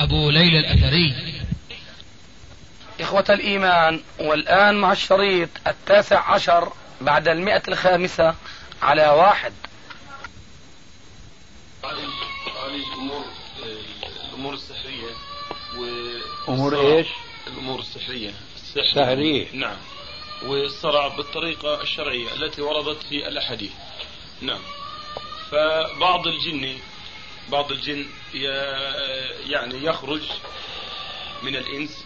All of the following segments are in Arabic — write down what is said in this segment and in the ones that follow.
أبو ليلى الأثري. إخوة الإيمان والآن مع الشريط التاسع عشر بعد المئة الخامسة على واحد. الأمور الأمور السحرية و أمور إيش؟ الأمور السحرية. السحرية. نعم. والصرع بالطريقة الشرعية التي وردت في الأحاديث. نعم. فبعض الجن بعض الجن يعني يخرج من الإنس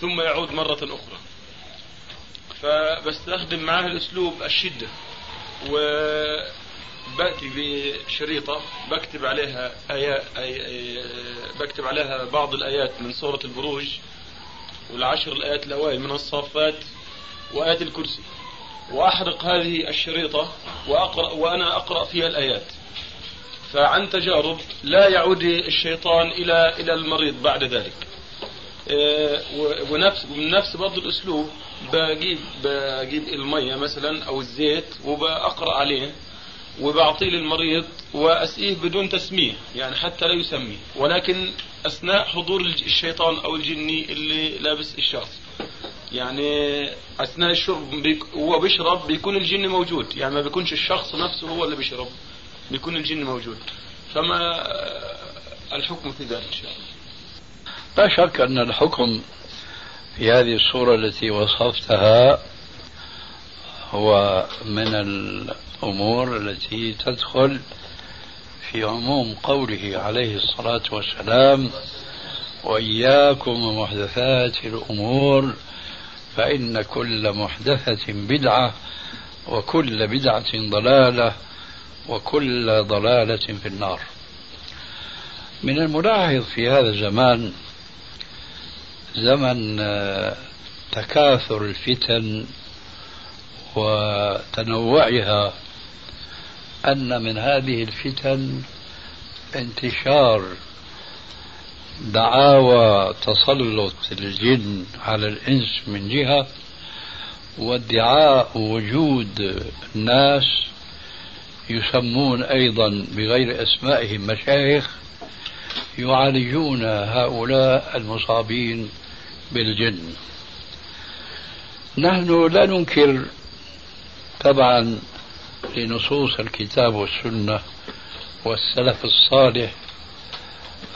ثم يعود مرة أخرى. فبستخدم معاه الأسلوب الشدة وبأتي بشريطة بكتب عليها آيات بكتب عليها بعض الآيات من سورة البروج والعشر الآيات الأوائل من الصافات وآيات الكرسي. وأحرق هذه الشريطة وأقرأ وأنا أقرأ فيها الآيات. فعن تجارب لا يعود الشيطان إلى إلى المريض بعد ذلك. آه، ونفس من نفس برضه الأسلوب بجيب بجيب المية مثلا أو الزيت وبأقرأ عليه وبعطيه للمريض وأسقيه بدون تسمية يعني حتى لا يسمي. ولكن أثناء حضور الشيطان أو الجني اللي لابس الشخص يعني أثناء الشرب هو بيشرب بيكون الجن موجود يعني ما بيكونش الشخص نفسه هو اللي بيشرب. بيكون الجن موجود. فما الحكم في ذلك؟ لا شك أن الحكم في هذه الصورة التي وصفتها هو من الأمور التي تدخل في عموم قوله عليه الصلاة والسلام وإياكم ومحدثات الأمور فإن كل محدثة بدعة وكل بدعة ضلالة وكل ضلالة في النار. من الملاحظ في هذا الزمان زمن آه، تكاثر الفتن وتنوعها أن من هذه الفتن انتشار دعاوى تسلط الجن على الإنس من جهة وادعاء وجود ناس يسمون أيضا بغير أسمائهم مشايخ يعالجون هؤلاء المصابين بالجن. نحن لا ننكر طبعا لنصوص الكتاب والسنة والسلف الصالح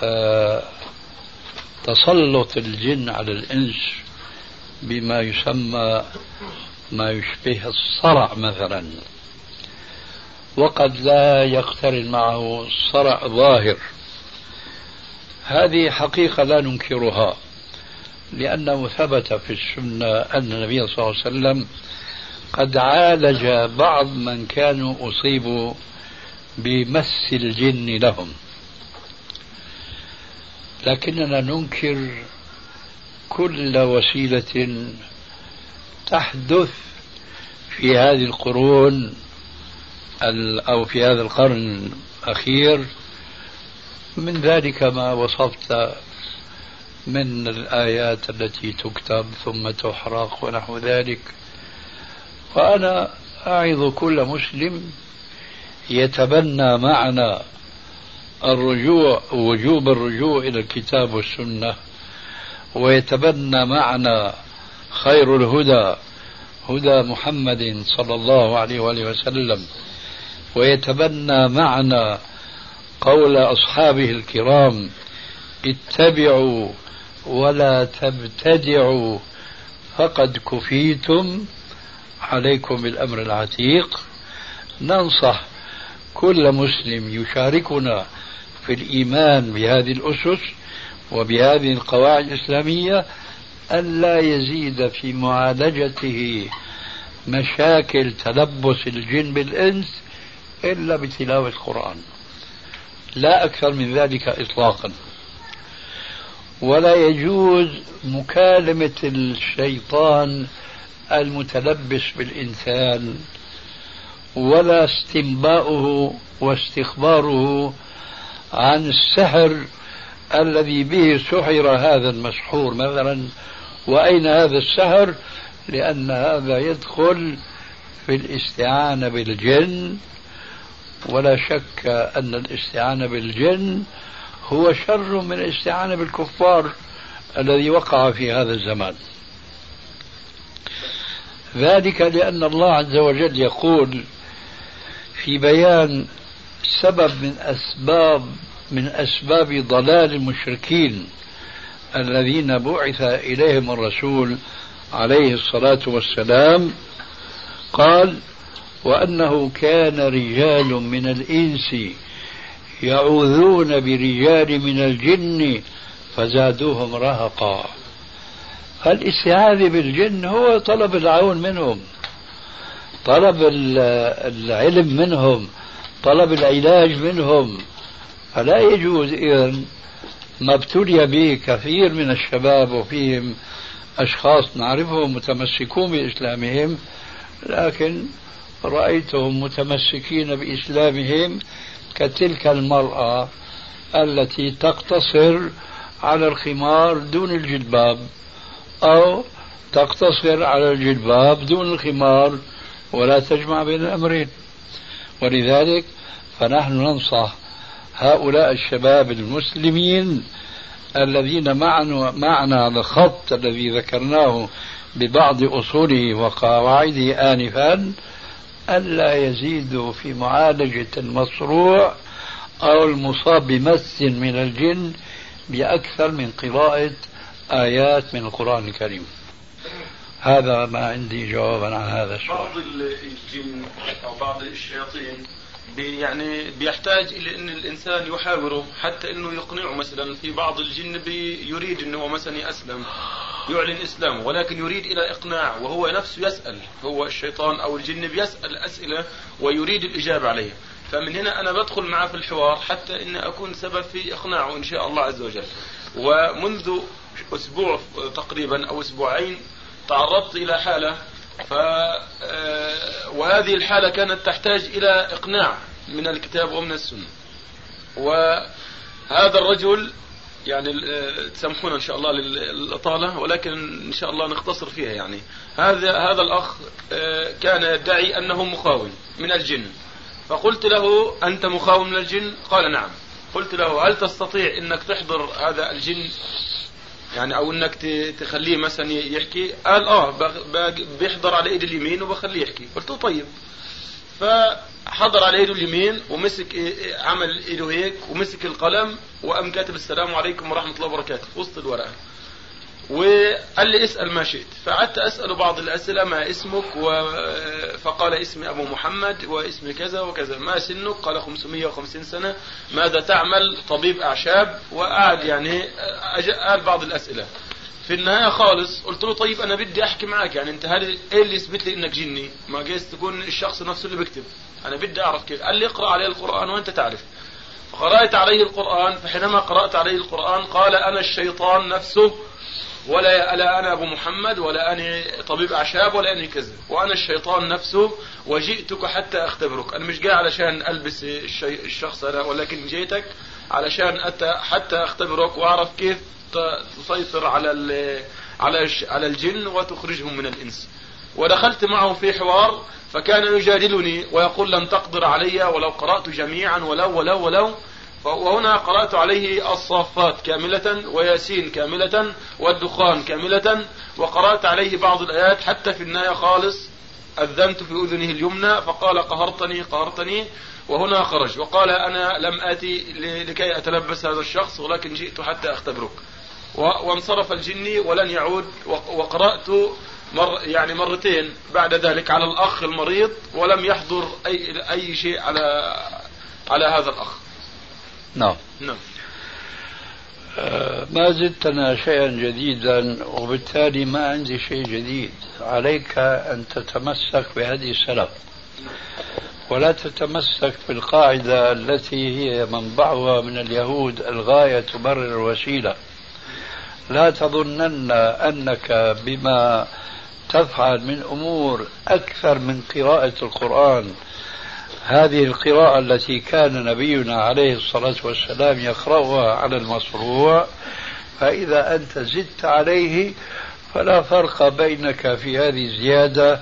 آه تسلط الجن على الإنس بما يسمى ما يشبه الصرع مثلا. وقد لا يقترن معه صرع ظاهر. هذه حقيقة لا ننكرها لأنه ثبت في السنة أن النبي صلى الله عليه وسلم قد عالج بعض من كانوا أصيبوا بمس الجن لهم. لكننا ننكر كل وسيلة تحدث في هذه القرون أو في هذا القرن الأخير من ذلك ما وصفت من الآيات التي تكتب ثم تحرق ونحو ذلك. وأنا أعظ كل مسلم يتبنى معنا الرجوع وجوب الرجوع إلى الكتاب والسنة ويتبنى معنا خير الهدى هدى محمد صلى الله عليه وآله وسلم. ويتبنى معنا قول أصحابه الكرام اتبعوا ولا تبتدعوا فقد كفيتم عليكم بالأمر العتيق. ننصح كل مسلم يشاركنا في الإيمان بهذه الأسس وبهذه القواعد الإسلامية أن لا يزيد في معالجته مشاكل تلبس الجن بالإنس إلا بتلاوة القرآن. لا أكثر من ذلك إطلاقا. ولا يجوز مكالمة الشيطان المتلبس بالإنسان ولا استنباؤه واستخباره عن السحر الذي به سحر هذا المسحور مثلا. وأين هذا السحر؟ لأن هذا يدخل في الاستعانة بالجن. ولا شك أن الاستعانة بالجن هو شر من الاستعانة بالكفار الذي وقع في هذا الزمان. ذلك لأن الله عز وجل يقول في بيان سبب من أسباب من أسباب ضلال المشركين الذين بعث إليهم الرسول عليه الصلاة والسلام قال وأنه كان رجال من الإنس يعوذون برجال من الجن فزادوهم رهقا. الاستعاذة بالجن هو طلب العون منهم طلب العلم منهم طلب العلاج منهم. فلا يجوز إذا ما ابتلي به كثير من الشباب وفيهم أشخاص نعرفهم متمسكون بإسلامهم لكن رأيتهم متمسكين بإسلامهم كتلك المرأة التي تقتصر على الخمار دون الجلباب أو تقتصر على الجلباب دون الخمار ولا تجمع بين الأمرين. ولذلك فنحن ننصح هؤلاء الشباب المسلمين الذين معنا, معنا الخط الذي ذكرناه ببعض أصوله وقواعده آنفا ألا يزيدوا في معالجة المصروع أو المصاب بمس من الجن بأكثر من قراءة آيات من القرآن الكريم. هذا ما عندي جوابا عن هذا السؤال. بعض الجن أو بعض الشياطين بي يعني بيحتاج إلى إن الإنسان يحاوره حتى إنه يقنعه مثلا في بعض الجن يريد إنه مثلا يسلم يعلن إسلامه ولكن يريد إلى إقناع وهو نفسه يسأل هو الشيطان أو الجن بيسأل أسئلة ويريد الإجابة عليها. فمن هنا أنا بدخل معه في الحوار حتى إن أكون سبب في إقناعه إن شاء الله عز وجل. ومنذ أسبوع تقريبا أو أسبوعين تعرضت إلى حالة ف آه، وهذه الحالة كانت تحتاج إلى إقناع من الكتاب ومن السنة. وهذا الرجل يعني آه، تسامحونا إن شاء الله للإطالة ولكن إن شاء الله نختصر فيها يعني. هذا هذا الأخ آه، كان يدعي أنه مخاون من الجن. فقلت له أنت مخاون من الجن؟ قال نعم. قلت له هل تستطيع إنك تحضر هذا الجن؟ يعني أو إنك تخليه مثلا يحكي قال آه بيحضر على ايد اليمين وبخليه يحكي. قلت له طيب. فحضر على إيده اليمين ومسك عمل إيده هيك ومسك القلم وقام كاتب السلام عليكم ورحمة الله وبركاته وسط الورقة. وقال لي اسأل ما شئت. فقعدت أسأله بعض الأسئلة ما اسمك؟ و... فقال اسمي أبو محمد واسمي كذا وكذا. ما سنك؟ قال 550 سنة. ماذا تعمل؟ طبيب أعشاب. وقعد يعني قال بعض الأسئلة. في النهاية خالص قلت له طيب أنا بدي أحكي معك يعني أنت هل إيه اللي يثبت لي إنك جني؟ ما جايز تكون الشخص نفسه اللي بيكتب أنا بدي أعرف كيف. قال لي اقرأ عليه القرآن وأنت تعرف. فقرأت عليه القرآن فحينما قرأت عليه القرآن قال أنا الشيطان نفسه ولا لا أنا أبو محمد ولا أنا طبيب أعشاب ولا أنا كذا وأنا الشيطان نفسه وجئتك حتى أختبرك أنا مش جاي علشان ألبس. الشخص أنا ولكن جيتك علشان أتى حتى أختبرك وأعرف كيف تسيطر على. على على الجن وتخرجهم من الإنس ودخلت معه في حوار فكان يجادلني ويقول لن تقدر علي ولو قرأت جميعا ولو ولو ولو وهنا قرأت عليه الصافات كاملة وياسين كاملة والدخان كاملة وقرأت عليه بعض الآيات حتى في النهاية خالص أذنت في أذنه اليمنى فقال قهرتني قهرتني وهنا خرج وقال أنا لم آتي لكي أتلبس هذا الشخص ولكن جئت حتى أختبرك. وانصرف الجني ولن يعود وقرأت مر يعني مرتين بعد ذلك على الأخ المريض ولم يحضر أي, أي شيء على على هذا الأخ. نعم. نعم. آه، ما زدتنا شيئا جديدا وبالتالي ما عندي شيء جديد. عليك أن تتمسك بهدي السلف. ولا تتمسك بالقاعدة التي هي منبعها من اليهود الغاية تبرر الوسيلة. لا تظنن أنك بما تفعل من أمور أكثر من قراءة القرآن. هذه القراءة التي كان نبينا عليه الصلاة والسلام يقرأها على المصروع فإذا أنت زدت عليه فلا فرق بينك في هذه الزيادة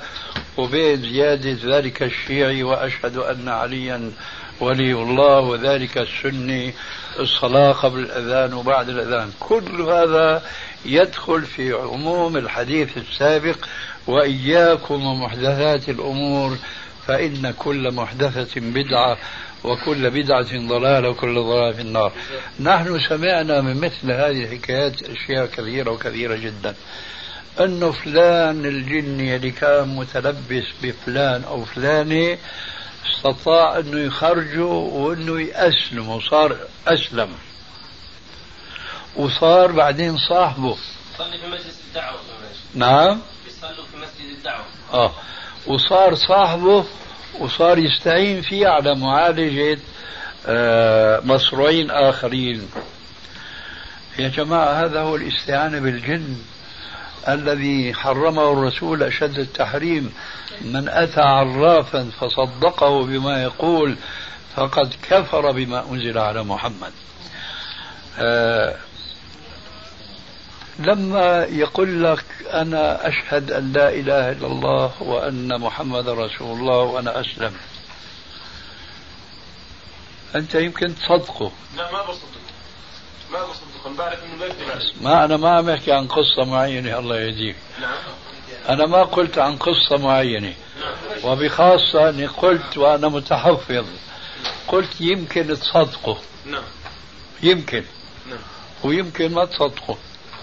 وبين زيادة ذلك الشيعي وأشهد أن عليا ولي الله وذلك السني الصلاة قبل الأذان وبعد الأذان. كل هذا يدخل في عموم الحديث السابق وإياكم ومحدثات الأمور فإن كل محدثة بدعة وكل بدعة ضلالة وكل ضلالة في النار. نحن سمعنا من مثل هذه الحكايات أشياء كثيرة وكثيرة جدا. أنه فلان الجني اللي كان متلبس بفلان أو فلانة استطاع أنه يخرجه وأنه يأسلم وصار أسلم. وصار بعدين صاحبه. صلي في مجلس الدعوة. نعم. بيصلوا في مسجد الدعوة. آه. وصار صاحبه وصار يستعين فيه على معالجة آه مصروعين آخرين. يا جماعة هذا هو الاستعانة بالجن الذي حرمه الرسول أشد التحريم. من أتى عرافا فصدقه بما يقول فقد كفر بما أنزل على محمد. آه لما يقول لك أنا أشهد أن لا إله إلا الله وأن محمد رسول الله وأنا أسلم. أنت يمكن تصدقه. لا ما بصدق ما بصدق أنا بعرف إنه ما ما أنا ما عم أحكي عن قصة معينة الله يهديك. نعم. أنا ما قلت عن قصة معينة. وبخاصة أني قلت وأنا متحفظ. قلت يمكن تصدقه. نعم. يمكن. نعم. ويمكن ما تصدقه.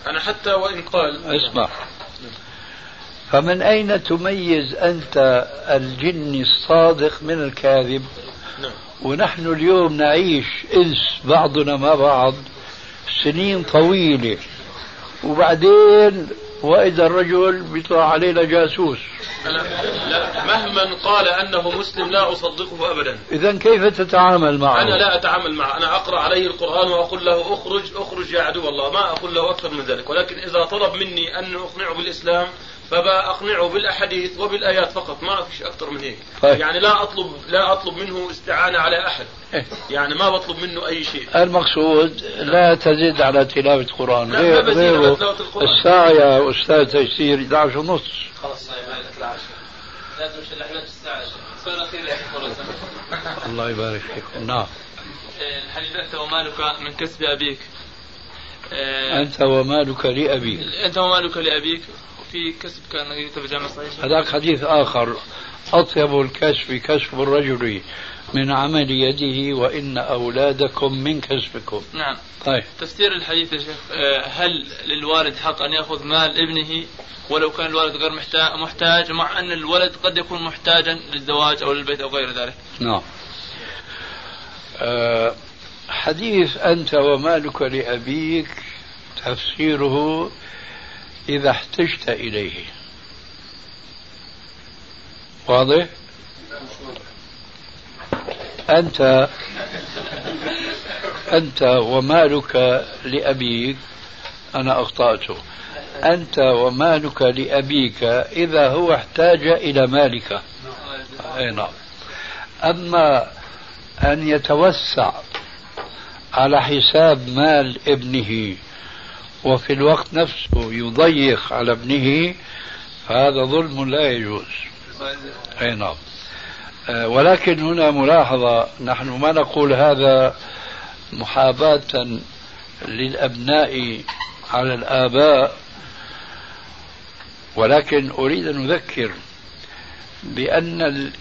أنا حتى وإن قال. اسمع. فمن أين تميز أنت الجن الصادق من الكاذب؟ نعم. ونحن اليوم نعيش إنس بعضنا مع بعض سنين طويلة. وبعدين وإذا الرجل بيطلع علينا جاسوس أنا لا مهما قال أنه مسلم لا أصدقه أبدا. إذا كيف تتعامل معه؟ أنا لا أتعامل معه. أنا أقرأ عليه القرآن وأقول له أخرج أخرج يا عدو الله. ما أقول له أكثر من ذلك. ولكن إذا طلب مني أن أقنعه بالإسلام فبأقنعه بالأحاديث وبالآيات فقط. ما فيش أكثر من هيك. طيب. يعني لا أطلب لا أطلب منه استعانة على أحد. إيه. يعني ما بطلب منه أي شيء. المقصود لا تزيد على تلاوة القرآن. لا، غير ما بزيد على غيره تلاوة القرآن. الساعة يا أستاذ تيسير 11 ونص. خلاص لازم إحنا الساعة يا أخي مرة الله يبارك فيكم نعم. الحديث أنت ومالك من كسب أبيك. آه، أنت ومالك لأبيك. أنت ومالك لأبيك. وفي كسب كان يكتب جامع صحيح. هذاك حديث آخر. أطيب الكسب كسب الرجل من عمل يده وإن أولادكم من كسبكم نعم. طيب. تفسير الحديث يا شيخ آه، هل للوالد حق أن يأخذ مال ابنه؟ ولو كان الوالد غير محتاج, مع أن الولد قد يكون محتاجا للزواج أو للبيت أو غير ذلك. نعم. آه حديث أنت ومالك لأبيك تفسيره إذا احتجت إليه. واضح؟ أنت أنت ومالك لأبيك أنا أخطأته. أنت ومالك لأبيك إذا هو احتاج إلى مالك. أي نعم. أما أن يتوسع على حساب مال ابنه وفي الوقت نفسه يضيق على ابنه فهذا ظلم لا يجوز أي نعم آه، ولكن هنا ملاحظة نحن ما نقول هذا محاباة للأبناء على الآباء ولكن أريد أن أذكر بأن.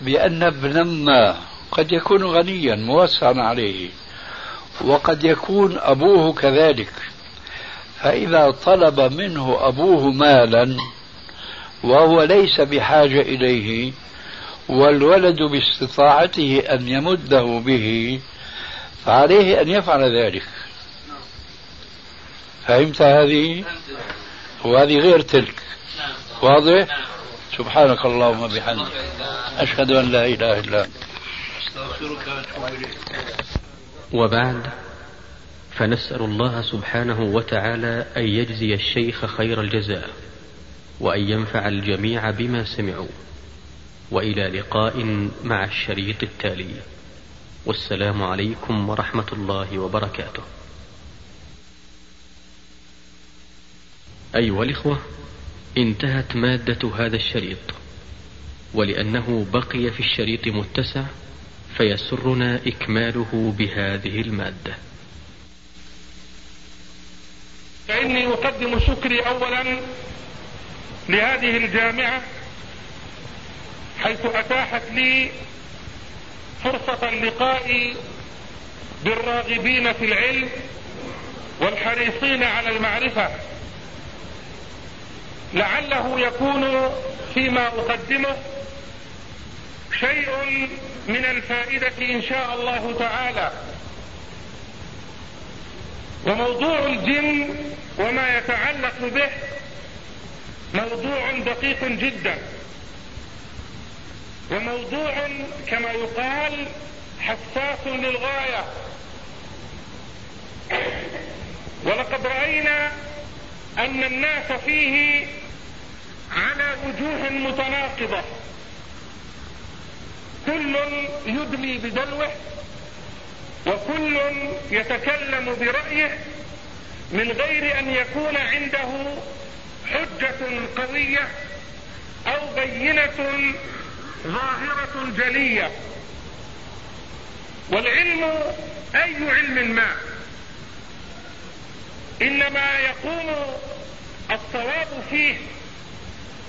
بأن ابن ما قد يكون غنيا موسعا عليه وقد يكون أبوه كذلك فإذا طلب منه أبوه مالا وهو ليس بحاجة إليه والولد باستطاعته أن يمده به فعليه أن يفعل ذلك. فهمت هذه؟ وهذه غير تلك. واضح؟ سبحانك اللهم وبحمدك. أشهد أن لا إله إلا أنت. وبعد. فنسأل الله سبحانه وتعالى أن يجزي الشيخ خير الجزاء وأن ينفع الجميع بما سمعوا وإلى لقاء مع الشريط التالي والسلام عليكم ورحمة الله وبركاته. أيها الإخوة انتهت مادة هذا الشريط ولأنه بقي في الشريط متسع فيسرنا إكماله بهذه المادة. فإني أقدم شكري أولا لهذه الجامعة حيث أتاحت لي فرصة اللقاء بالراغبين في العلم والحريصين على المعرفة. لعله يكون فيما أقدمه شيء من الفائدة إن شاء الله تعالى. وموضوع الجن وما يتعلق به موضوع دقيق جدا. وموضوع كما يقال حساس للغاية. ولقد رأينا أن الناس فيه على وجوه متناقضة. كل يدلي بدلوه. وكل يتكلم برأيه من غير أن يكون عنده حجة قوية أو بينة ظاهرة جلية. والعلم أي علم ما إنما يقوم الصواب فيه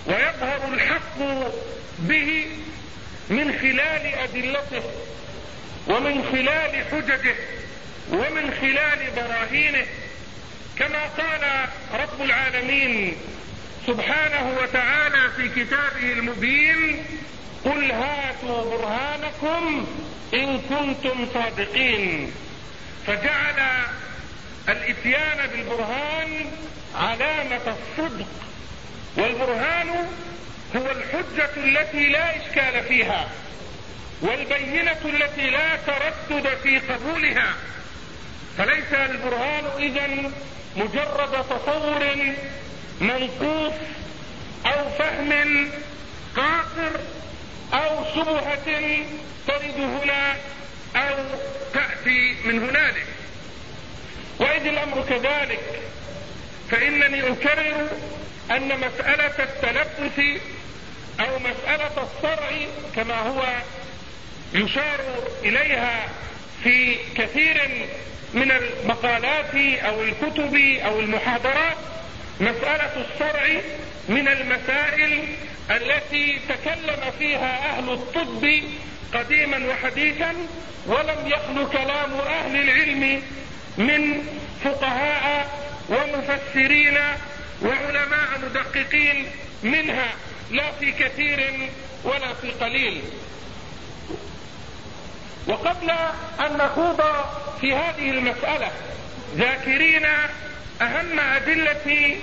ويظهر الحق به من خلال أدلته. ومن خلال حججه ومن خلال براهينه كما قال رب العالمين سبحانه وتعالى في كتابه المبين قل هاتوا برهانكم إن كنتم صادقين فجعل الإتيان بالبرهان علامة الصدق والبرهان هو الحجة التي لا إشكال فيها. والبينة التي لا تردد في قبولها. فليس البرهان إذا مجرد تصور منقوص أو فهم قاصر أو شبهة ترد هنا أو تأتي من هنالك. وإذ الأمر كذلك فإنني أكرر أن مسألة التلبس أو مسألة الصرع كما هو يشار إليها في كثير من المقالات أو الكتب أو المحاضرات مسألة الصرع من المسائل التي تكلم فيها أهل الطب قديما وحديثا ولم يخل كلام أهل العلم من فقهاء ومفسرين وعلماء مدققين منها لا في كثير ولا في قليل. وقبل أن نخوض في هذه المسألة ذاكرين أهم أدلة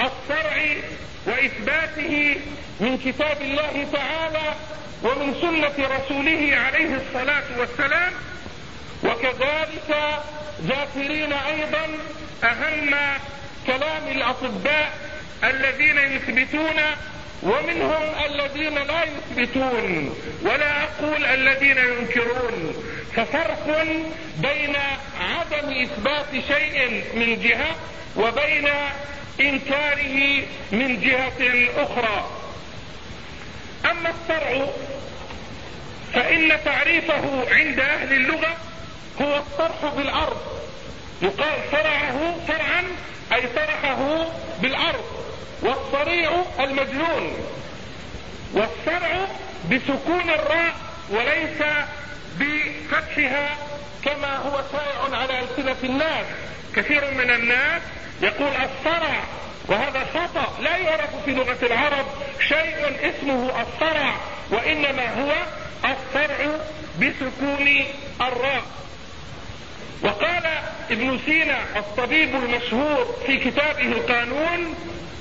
الصرع وإثباته من كتاب الله تعالى ومن سنة رسوله عليه الصلاة والسلام وكذلك ذاكرين أيضا أهم كلام الأطباء الذين يثبتون ومنهم الذين لا يثبتون ولا أقول الذين ينكرون ففرق بين عدم إثبات شيء من جهة وبين إنكاره من جهة أخرى. أما الصرع فإن تعريفه عند أهل اللغة هو الطرح بالأرض. يقال صرعه صرعا أي طرحه بالأرض. والصريع المجنون والصرع بسكون الراء وليس بفتحها كما هو شائع على ألسنة الناس. كثير من الناس يقول الصرع وهذا خطأ. لا يعرف في لغة العرب شيء اسمه الصرع وإنما هو الصرع بسكون الراء. وقال ابن سينا الطبيب المشهور في كتابه القانون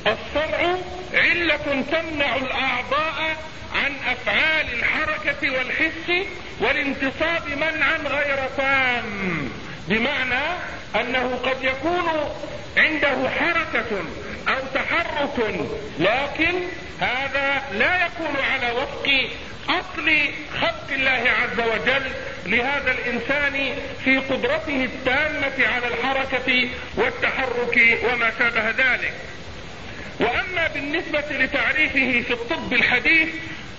الصرع علة تمنع الأعضاء عن أفعال الحركة والحس والانتصاب منعا غير تام. بمعنى أنه قد يكون عنده حركة أو تحرك لكن هذا لا يكون على وفق أصل خلق الله عز وجل. لهذا الإنسان في قدرته التامة على الحركة والتحرك وما شابه ذلك. وأما بالنسبة لتعريفه في الطب الحديث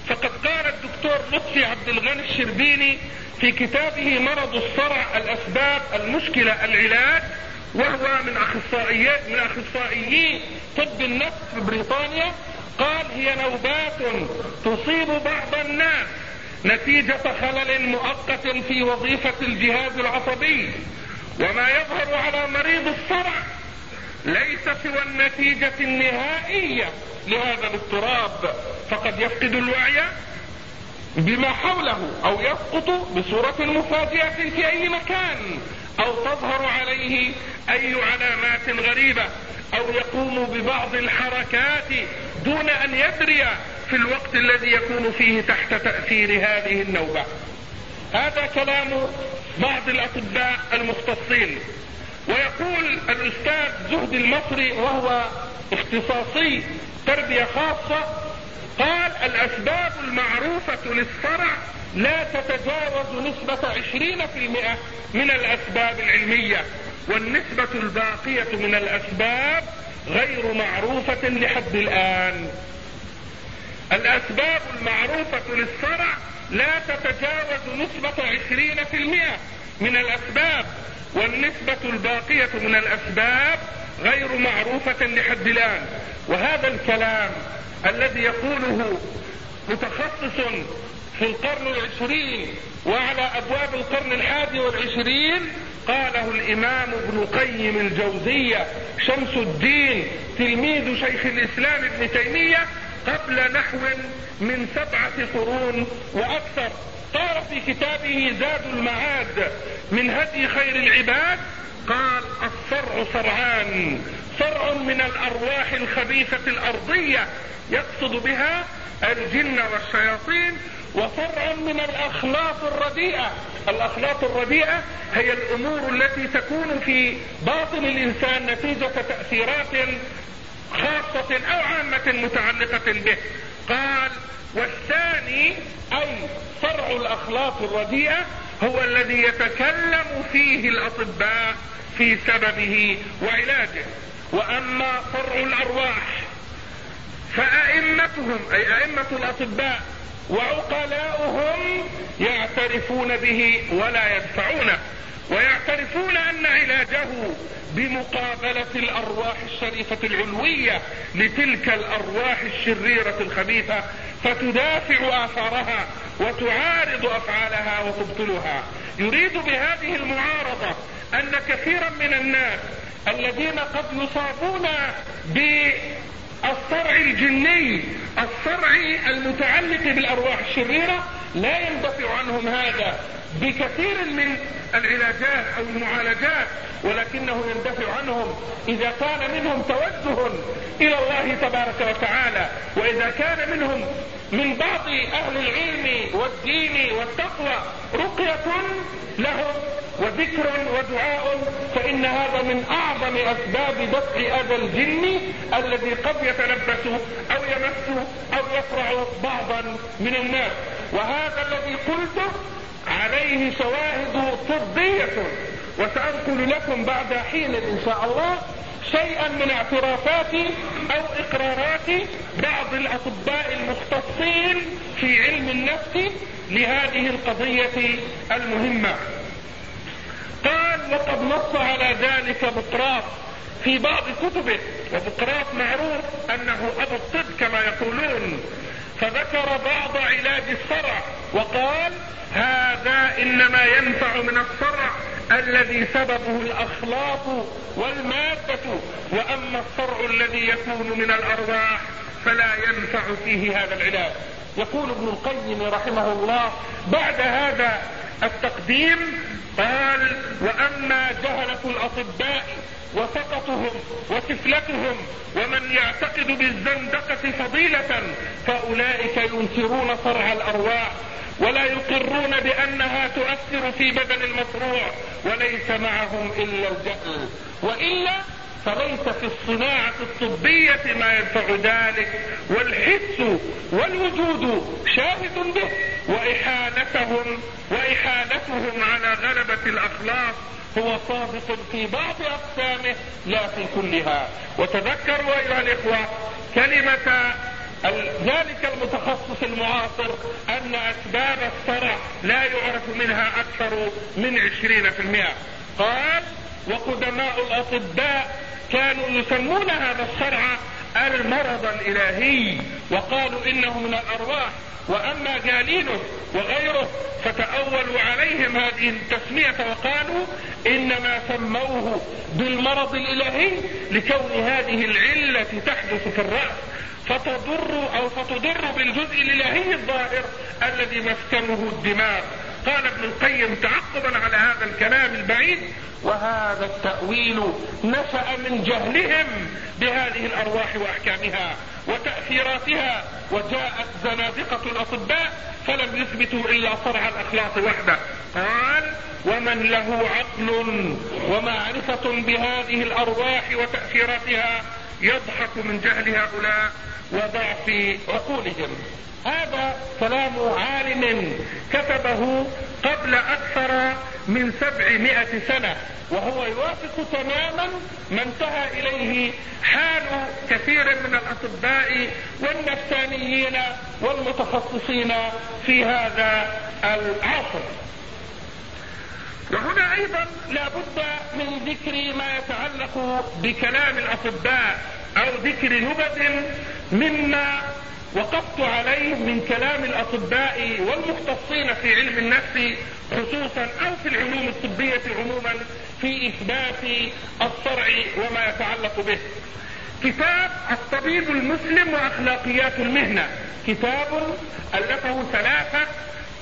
فقد قال الدكتور لطفي عبد الغني الشربيني في كتابه مرض الصرع الأسباب المشكلة العلاج وهو من اخصائيي من أخصائيي طب النفس في بريطانيا قال هي نوبات تصيب بعض الناس نتيجة خلل مؤقت في وظيفة الجهاز العصبي وما يظهر على مريض الصرع ليس سوى النتيجة النهائية لهذا الاضطراب. فقد يفقد الوعي بما حوله أو يسقط بصورة مفاجئة في أي مكان أو تظهر عليه أي علامات غريبة أو يقوم ببعض الحركات دون أن يدري في الوقت الذي يكون فيه تحت تأثير هذه النوبة. هذا كلام بعض الأطباء المختصين. ويقول الأستاذ زهد المصري وهو اختصاصي تربية خاصة قال الأسباب المعروفة للصرع لا تتجاوز نسبة عشرين في المئة من الأسباب العلمية والنسبة الباقية من الأسباب غير معروفة لحد الآن. الأسباب المعروفة للصرع لا تتجاوز نسبة عشرين في المئة من الأسباب والنسبة الباقية من الأسباب غير معروفة لحد الآن. وهذا الكلام الذي يقوله متخصص في القرن العشرين وعلى أبواب القرن الحادي والعشرين قاله الإمام ابن قيم الجوزية شمس الدين تلميذ شيخ الإسلام ابن تيمية قبل نحو من سبعة قرون وأكثر. قال في كتابه زاد المعاد من هدي خير العباد قال الصرع صرعان صرع من الأرواح الخبيثة الأرضية يقصد بها الجن والشياطين وفرع من الأخلاق الرديئة. الأخلاق الرديئة هي الأمور التي تكون في باطن الإنسان نتيجة تأثيرات خاصة أو عامة متعلقة به. قال والثاني أي فرع الأخلاق الرديئة هو الذي يتكلم فيه الأطباء في سببه وعلاجه. وأما فرع الأرواح فأئمتهم أي أئمة الأطباء وعقلاؤهم يعترفون به ولا يدفعونه ويعترفون أن علاجه بمقابلة الأرواح الشريفة العلوية لتلك الأرواح الشريرة الخبيثة فتدافع آثارها وتعارض أفعالها وتبطلها. يريد بهذه المعارضة أن كثيرا من الناس الذين قد يصابون بالصرع الجني الصرع المتعلق بالأرواح الشريرة لا يندفع عنهم هذا. بكثير من العلاجات أو المعالجات ولكنه يندفع عنهم إذا كان منهم توجه إلى الله تبارك وتعالى. وإذا كان منهم من بعض أهل العلم والدين والتقوى رقية لهم وذكر ودعاء فإن هذا من أعظم أسباب دفع اذى الجن الذي قد يتلبس أو يمس أو يفرع بعضا من الناس. وهذا الذي قلته عليه شواهد طبية وسأنقل لكم بعد حين إن شاء الله شيئا من اعترافات أو إقرارات بعض الأطباء المختصين في علم النفس لهذه القضية المهمة. قال وقد نص على ذلك بقراط في بعض كتبه وبقراط معروف أنه أبو الطب كما يقولون فذكر بعض علاج الصرع وقال هذا إنما ينفع من الصرع الذي سببه الأخلاق والمادة وأما الصرع الذي يكون من الأرواح فلا ينفع فيه هذا العلاج. يقول ابن القيم رحمه الله بعد هذا التقديم قال وأما جهلة الأطباء وسقطهم وسفلتهم ومن يعتقد بالزندقة فضيلة فأولئك ينكرون صرع الأرواح ولا يقرون بأنها تؤثر في بدن المصروع وليس معهم إلا الجهل وإلا فليس في الصناعة الطبية ما يدفع ذلك والحس والوجود شاهد به وإحالتهم وإحالتهم على غلبة الأخلاق هو صادق في بعض أقسامه لا في كلها. وتذكروا أيها الإخوة كلمة ذلك المتخصص المعاصر أن أسباب الصرع لا يعرف منها أكثر من عشرين في المئة. قال وقدماء الأطباء كانوا يسمون هذا الصرع المرض الإلهي. وقالوا إنه من الأرواح. وأما جالينوس وغيره فتأولوا عليهم هذه التسمية وقالوا إنما سموه بالمرض الإلهي لكون هذه العلة تحدث في الرأس فتضر أو فتضر بالجزء الإلهي الظاهر الذي مسكنه الدماغ. قال ابن القيم تعقبا على هذا الكلام البعيد وهذا التأويل نشأ من جهلهم بهذه الأرواح وأحكامها وتأثيراتها وجاءت زنادقة الأطباء فلم يثبتوا إلا صرع الأخلاق وحده. قال ومن له عقل ومعرفة بهذه الأرواح وتأثيراتها يضحك من جهل هؤلاء وضعف عقولهم. هذا كلام عالم كتبه قبل أكثر من سبعمائة سنة وهو يوافق تماما ما انتهى إليه حال كثير من الأطباء والنفسانيين والمتخصصين في هذا العصر. وهنا أيضا لا بد من ذكر ما يتعلق بكلام الأطباء أو ذكر نبذ مما وقفت عليه من كلام الأطباء والمختصين في علم النفس خصوصا أو في العلوم الطبية عموما في إثبات الصرع وما يتعلق به. كتاب الطبيب المسلم وأخلاقيات المهنة. كتاب ألفه ثلاثة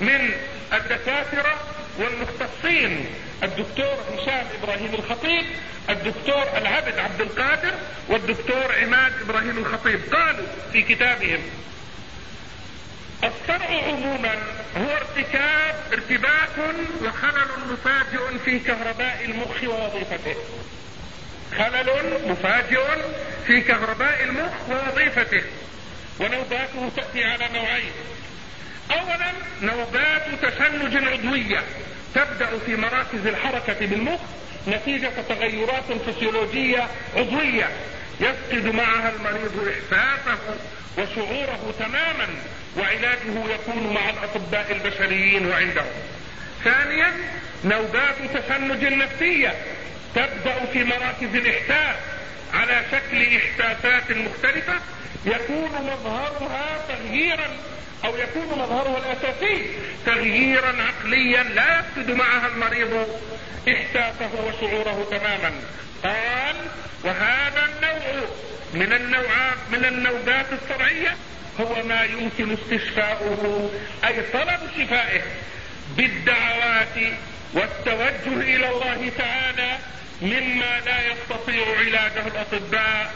من الدكاترة والمختصين الدكتور هشام إبراهيم الخطيب الدكتور العبد عبد القادر والدكتور عماد إبراهيم الخطيب. قالوا في كتابهم الصرع عموما هو ارتكاب ارتباك وخلل مفاجئ في كهرباء المخ ووظيفته. خلل مفاجئ في كهرباء المخ ووظيفته. ونوباته تأتي على نوعين. اولا نوبات تشنج عضوية. تبدأ في مراكز الحركة بالمخ نتيجة تغيرات فسيولوجية عضوية يفقد معها المريض إحساسه وشعوره تماما وعلاجه يكون مع الأطباء البشريين وعندهم. ثانيا نوبات تشنج نفسية تبدأ في مراكز الإحساس على شكل إحساسات مختلفة يكون مظهرها تغييرا أو يكون مظهرها الأساسي تغييرا عقليا لا يفقد معها المريض إحساسه وشعوره تماما. قال وهذا النوع من النوعات من النوبات الصرعية هو ما يمكن استشفاؤه أي طلب شفائه بالدعوات والتوجه إلى الله تعالى مما لا يستطيع علاجه الأطباء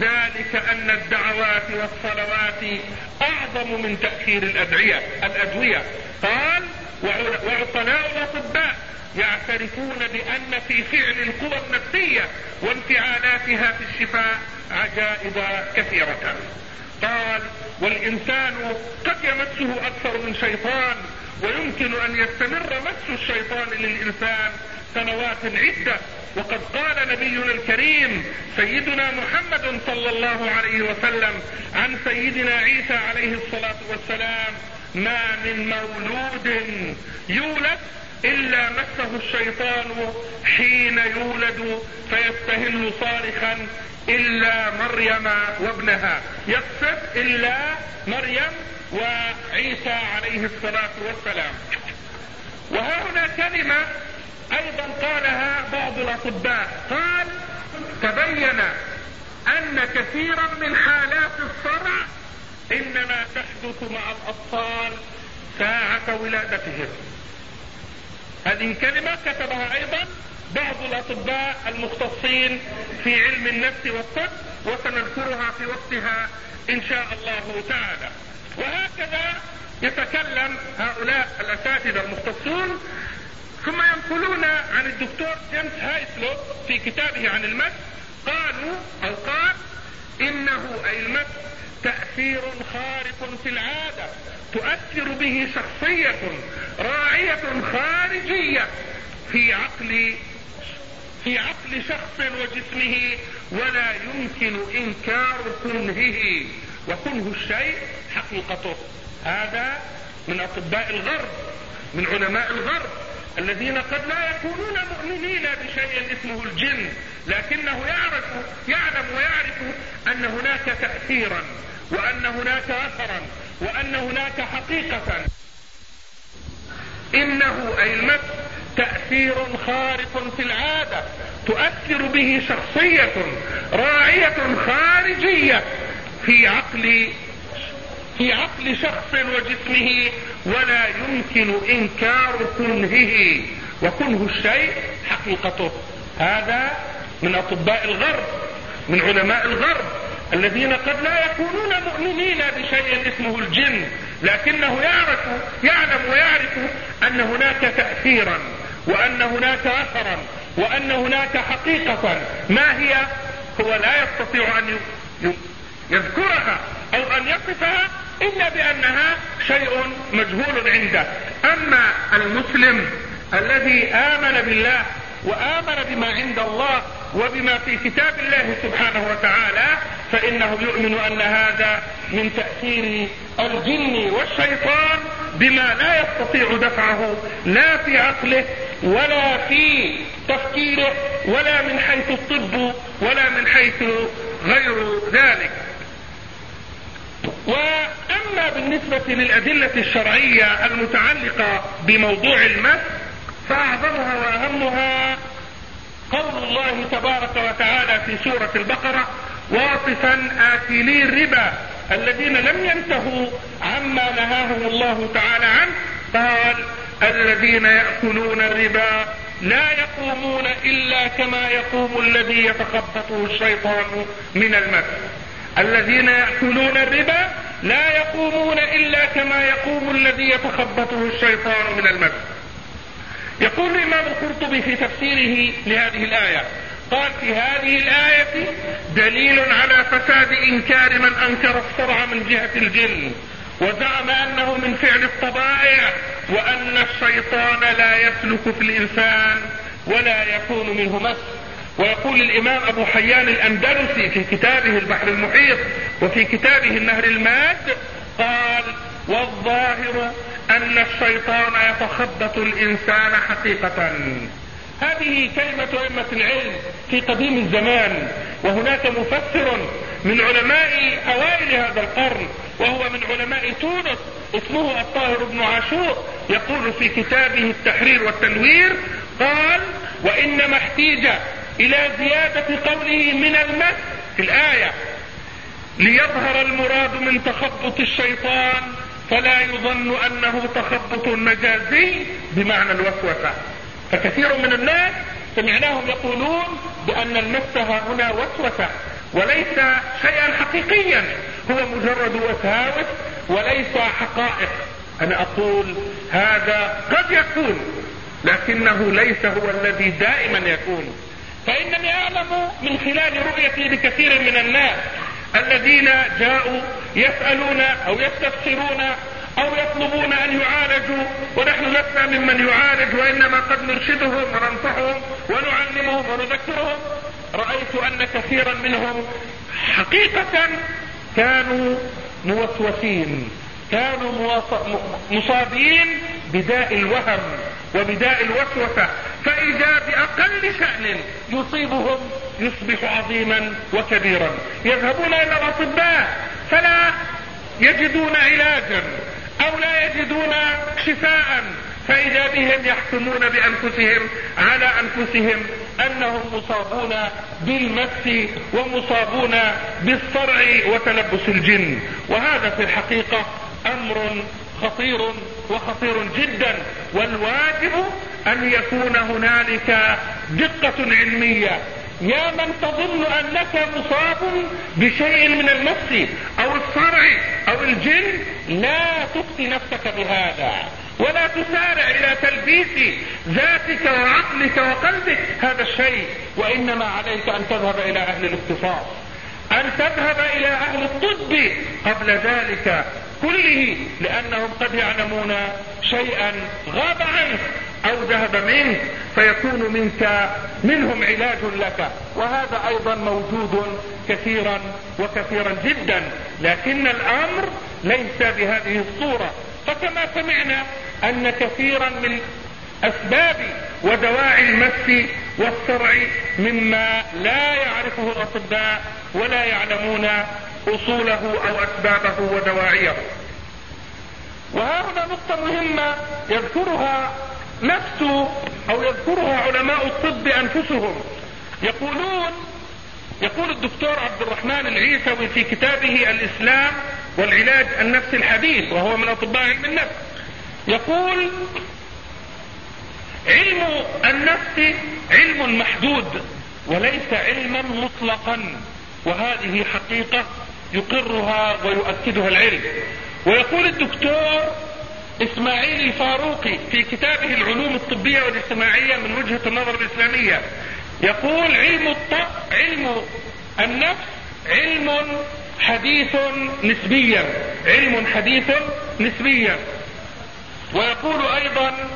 ذلك أن الدعوات والصلوات أعظم من تأثير الأدعية الأدوية. قال وعقلاء الاطباء يعترفون بأن في فعل القوى النفسية وانفعالاتها في الشفاء عجائب كثيرة. قال والإنسان قد يمسه أكثر من شيطان ويمكن أن يستمر مس الشيطان للإنسان سنوات عدة. وقد قال نبينا الكريم سيدنا محمد صلى الله عليه وسلم عن سيدنا عيسى عليه الصلاة والسلام ما من مولود يولد إلا مسه الشيطان حين يولد فيستهل صارخا إلا مريم وابنها. يقصد إلا مريم وعيسى عليه الصلاة والسلام. وها هنا كلمة أيضا قالها بعض الأطباء. قال تبين أن كثيرا من حالات الصرع إنما تحدث مع الأطفال ساعة ولادتهم. هذه كلمة كتبها أيضا بعض الأطباء المختصين في علم النفس والطب وسنذكرها في وقتها إن شاء الله تعالى. وهكذا يتكلم هؤلاء الأساتذة المختصون ثم ينقلون عن الدكتور جيمس هايسلو في كتابه عن المس قالوا أو قال إنه أي المس تأثير خارق في العادة تؤثر به شخصية راعية خارجية في عقل في عقل شخص وجسمه ولا يمكن إنكار كنهه. وكنه الشيء حقيقته. هذا من أطباء الغرب من علماء الغرب الذين قد لا يكونون مؤمنين بشيء اسمه الجن لكنه يعرف يعلم ويعرف أن هناك تاثيرا وأن هناك اثرا وأن هناك حقيقة. إنه أي المس تأثير خارق في العادة تؤثر به شخصية راعية خارجية. في عقل في عقل شخص وجسمه ولا يمكن إنكار كنهه وكنه الشيء حقيقته. هذا من أطباء الغرب من علماء الغرب الذين قد لا يكونون مؤمنين بشيء اسمه الجن لكنه يعرف يعلم ويعرف أن هناك تاثيرا وأن هناك اثرا وأن هناك حقيقة. ما هي؟ هو لا يستطيع أن يذكرها أو أن يصفها إلا بأنها شيء مجهول عنده. أما المسلم الذي آمن بالله وآمن بما عند الله وبما في كتاب الله سبحانه وتعالى فإنه يؤمن أن هذا من تأثير الجن والشيطان بما لا يستطيع دفعه لا في عقله ولا في تفكيره ولا من حيث الطب ولا من حيث غير ذلك. وأما بالنسبة للأدلة الشرعية المتعلقة بموضوع المس فأعظمها وأهمها قول الله تبارك وتعالى في سورة البقرة واصفا اكلي الربا الذين لم ينتهوا عما نهاهم الله تعالى عنه. قال الذين يأكلون الربا لا يقومون إلا كما يقوم الذي يتخبطه الشيطان من المس. الذين يأكلون الربا لا يقومون إلا كما يقوم الذي يتخبطه الشيطان من المس. يقول الإمام القرطبي في تفسيره لهذه الآية قال في هذه الآية دليل على فساد إنكار من أنكر الصرع من جهة الجن وزعم أنه من فعل الطبائع وأن الشيطان لا يسلك في الإنسان ولا يكون منه مس. ويقول الإمام أبو حيان الأندلسي في كتابه البحر المحيط وفي كتابه النهر الماد قال والظاهر أن الشيطان يتخبط الإنسان حقيقة. هذه كلمة أئمة العلم في قديم الزمان وهناك مفسر من علماء أوائل هذا القرن وهو من علماء تونس اسمه الطاهر بن عاشور يقول في كتابه التحرير والتنوير قال وإنما احتيج إلى زيادة قوله من المس في الآية. ليظهر المراد من تخبط الشيطان فلا يظن أنه تخبط مجازي بمعنى الوسوسة. فكثير من الناس سمعناهم يقولون بأن المس هنا وسوسة وليس شيئا حقيقيا. هو مجرد وساوس وليس حقائق. أنا أقول هذا قد يكون لكنه ليس هو الذي دائما يكون. فإنني أعلم من خلال رؤيتي لكثير من الناس الذين جاءوا يسألون أو يستفسرون أو يطلبون أن يعالجوا ونحن لسنا ممن يعالج وإنما قد نرشدهم وننصحهم ونعلمهم ونذكرهم. رأيت أن كثيرا منهم حقيقة كانوا موسوسين كانوا مصابين بداء الوهم. وبداء الوسوسة فإذا بأقل شأن يصيبهم يصبح عظيما وكبيرا. يذهبون إلى الأطباء فلا يجدون علاجا أو لا يجدون شفاء. فإذا بهم يحكمون بأنفسهم على أنفسهم أنهم مصابون بالمس ومصابون بالصرع وتلبس الجن. وهذا في الحقيقة أمر خطير وخطير جدا. والواجب أن يكون هنالك دقة علمية. يا من تظن أنك مصاب بشيء من النفس أو الصرع أو الجن لا تفتي نفسك بهذا. ولا تسارع إلى تلبيس ذاتك وعقلك وقلبك هذا الشيء. وإنما عليك أن تذهب إلى أهل الاختصاص أن تذهب إلى أهل الطب قبل ذلك. كله لأنهم قد يعلمون شيئا غاب عنك أو ذهب منك فيكون منك منهم علاج لك. وهذا أيضا موجود كثيرا وكثيرا جدا لكن الأمر ليس بهذه الصورة. فكما سمعنا أن كثيرا من أسباب ودواعي المس والصرع مما لا يعرفه الأطباء ولا يعلمون اصوله أو أسبابه ودواعيه. وها هنا نقطة مهمة يذكرها نفس أو يذكرها علماء الطب أنفسهم. يقولون يقول الدكتور عبد الرحمن العيسوي في كتابه الإسلام والعلاج النفسي الحديث وهو من أطباء علم النفس يقول علم النفس علم محدود وليس علما مطلقا وهذه حقيقة يقرها ويؤكدها العلم. ويقول الدكتور إسماعيل الفاروقي في كتابه العلوم الطبية والاجتماعية من وجهة النظر الإسلامية يقول علم الطب علم النفس علم حديث نسبيا علم حديث نسبيا. ويقول أيضا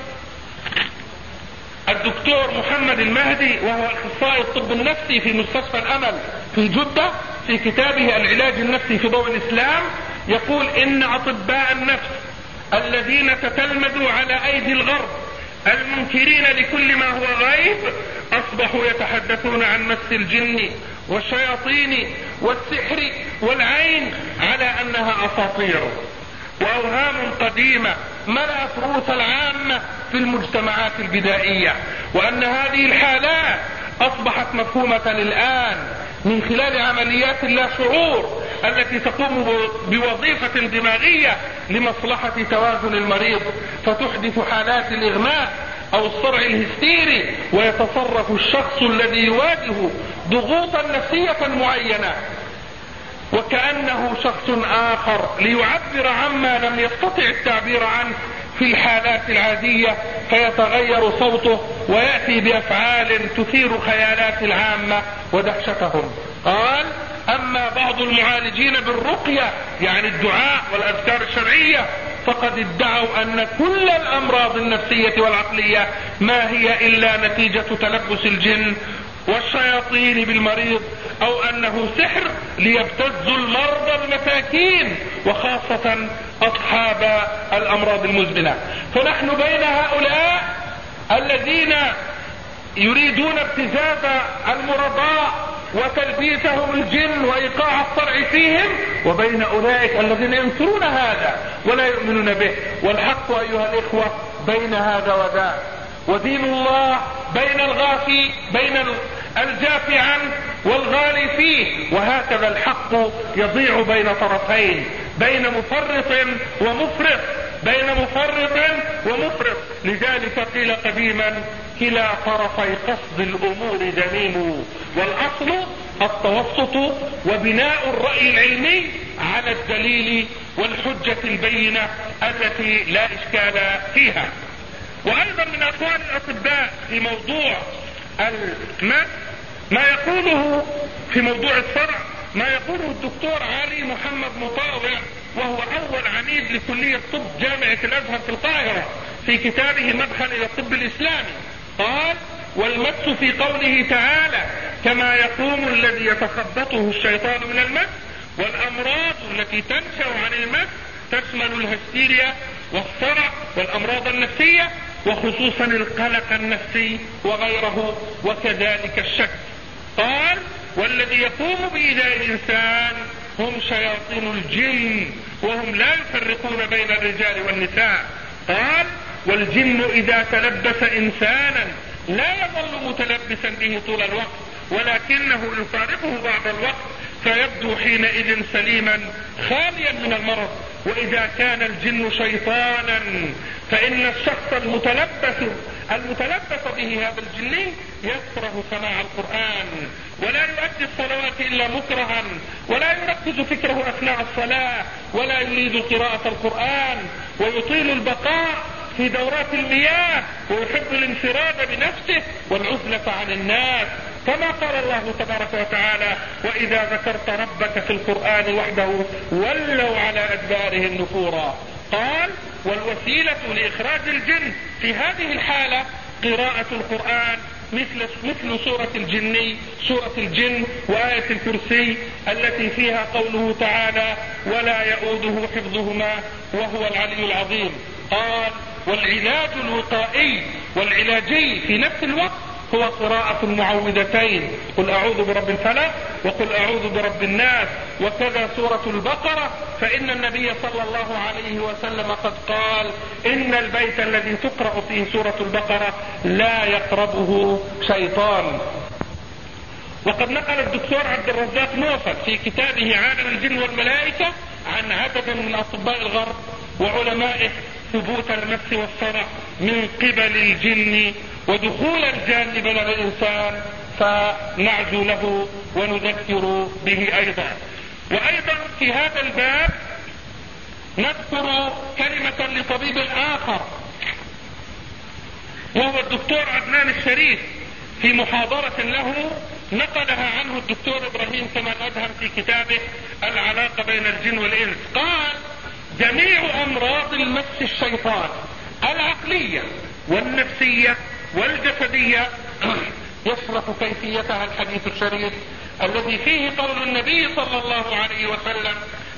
الدكتور محمد المهدي وهو اخصائي الطب النفسي في مستشفى الأمل في جدة في كتابه العلاج النفسي في ضوء الإسلام يقول إن أطباء النفس الذين تتلمذوا على أيدي الغرب المنكرين لكل ما هو غيب أصبحوا يتحدثون عن مس الجن والشياطين والسحر والعين على أنها أساطير وأوهام قديمة ملأت رؤوس العامة في المجتمعات البدائية وأن هذه الحالات أصبحت مفهومة الان من خلال عمليات اللا شعور التي تقوم بوظيفة دماغية لمصلحة توازن المريض فتحدث حالات الإغماء أو الصرع الهستيري ويتصرف الشخص الذي يواجه ضغوطا نفسية معينة. وكأنه شخص آخر ليعبر عما لم يستطع التعبير عنه. في الحالات العادية فيتغير صوته ويأتي بأفعال تثير خيالات العامة ودهشتهم. قال أما بعض المعالجين بالرقية يعني الدعاء والأذكار الشرعية فقد ادعوا أن كل الأمراض النفسية والعقلية ما هي إلا نتيجة تلبس الجن والشياطين بالمريض أو أنه سحر ليبتزوا المرضى المساكين وخاصة أصحاب الأمراض المزمنة. فنحن بين هؤلاء الذين يريدون ابتزاز المرضاء وتلبيسهم الجن وإيقاع الصرع فيهم وبين أولئك الذين ينكرون هذا ولا يؤمنون به. والحق أيها الإخوة بين هذا وذاك. ودين الله بين الغافي بين الجافي عنه والغالي فيه. وهكذا الحق يضيع بين طرفين بين مفرط ومفرط بين مفرط ومفرط. لذلك قيل قديما كلا طرفي قصد الأمور ذميم والأصل التوسط وبناء الرأي العلمي على الدليل والحجة البينة التي لا إشكال فيها. وأيضا من أقوال الأطباء في موضوع المس ما يقوله في موضوع الصرع ما يقوله الدكتور علي محمد مطاوع وهو أول عميد لكلية طب جامعة الأزهر في القاهرة في كتابه مدخل إلى الطب الإسلامي. قال والمس في قوله تعالى كما يقوم الذي يتخبطه الشيطان من المس والأمراض التي تنشأ عن المس تشمل الهستيريا والصرع والأمراض النفسية وخصوصا القلق النفسي وغيره وكذلك الشك. قال والذي يقوم بإيذاء الإنسان هم شياطين الجن وهم لا يفرقون بين الرجال والنساء. قال والجن إذا تلبس إنسانا لا يظل متلبسا به طول الوقت ولكنه يفارقه بعض الوقت فيبدو حينئذ سليما خاليا من المرض. وإذا كان الجن شيطانا فإن الشخص المتلبس المتلبس به هذا الجني يكره سماع القرآن ولا يؤدي الصلوات إلا مكرها ولا يركز فكره أثناء الصلاة ولا يريد قراءة القرآن ويطيل البقاء في دورات المياه ويحب الانفراد بنفسه والعزلة عن الناس. كما قال الله تبارك وتعالى وإذا ذكرت ربك في القرآن وحده ولوا على أدبارهم نفورا قال والوسيلة لإخراج الجن في هذه الحالة قراءة القرآن مثل مثل سورة الجني سورة الجن وآية الكرسي التي فيها قوله تعالى ولا يؤوده حفظهما وهو العلي العظيم قال والعلاج الوقائي والعلاجي في نفس الوقت هو قراءة المعوذتين قل أعوذ برب الفلق وقل أعوذ برب الناس. وكذا سورة البقرة. فإن النبي صلى الله عليه وسلم قد قال إن البيت الذي تقرأ فيه سورة البقرة لا يقربه شيطان. وقد نقل الدكتور عبد الرزاق نوفل في كتابه عالم الجن والملائكة عن عدد من أطباء الغرب وعلمائه ثبوت المس والصرع من قبل الجن ودخول الجان بلد الإنسان فنعزو له ونذكر به أيضا. وأيضا في هذا الباب نذكر كلمة لطبيب آخر وهو الدكتور عدنان الشريف. في محاضرة له نقلها عنه الدكتور إبراهيم كمال أدهم في كتابه العلاقة بين الجن والإنس. قال جميع أمراض المس الشيطان العقلية والنفسية والجسدية يشرح كيفيتها الحديث الشريف الذي فيه قول النبي صلى الله عليه وسلم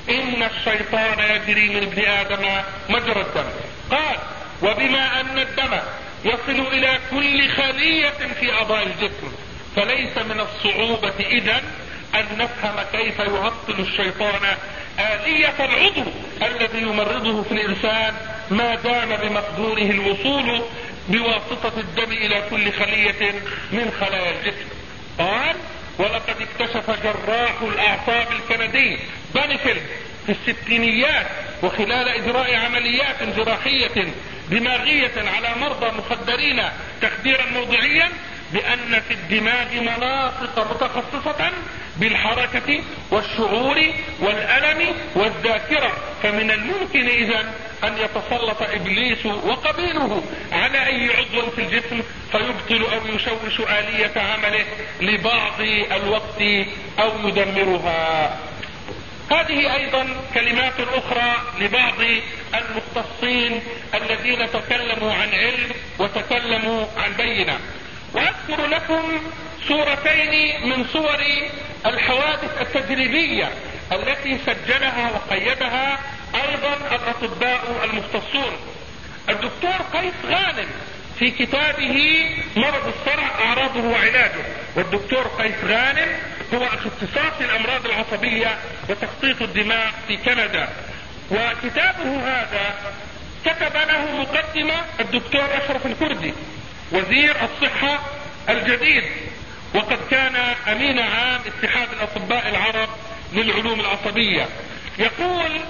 إن الشيطان يجري من ابن آدم مجرى الدم. قال وبما أن الدم يصل إلى كل خلية في أعضاء الجسم فليس من الصعوبة إذا أن نفهم كيف يعطل الشيطان آلية العضو الذي يمرضه في الإنسان ما دام بمقدوره الوصول بواسطة الدم إلى كل خلية من خلايا الجسم. قال ولقد اكتشف جراح الأعصاب الكندي بانيفيلد في الستينيات وخلال إجراء عمليات جراحية دماغية على مرضى مخدرين تخديرا موضعيا بأن في الدماغ مناطق متخصصة بالحركة والشعور والألم والذاكرة. فمن الممكن إذا أن يتسلط إبليس وقبيله على أي عضو في الجسم فيبطل أو يشوش آلية عمله لبعض الوقت أو يدمرها. هذه أيضا كلمات أخرى لبعض المختصين الذين تكلموا عن علم وتكلموا عن بينة. وأذكر لكم صورتين من صور الحوادث التجريبية التي سجلها وقيدها أيضا الأطباء المختصون. الدكتور قيس غانم في كتابه مرض الصرع أعراضه وعلاجه. والدكتور قيس غانم هو اختصاص الأمراض العصبية وتخطيط الدماغ في كندا. وكتابه هذا كتب له مقدمة الدكتور أشرف الكردي وزير الصحة الجديد. وقد كان أمين عام اتحاد الأطباء العرب للعلوم العصبية. يقول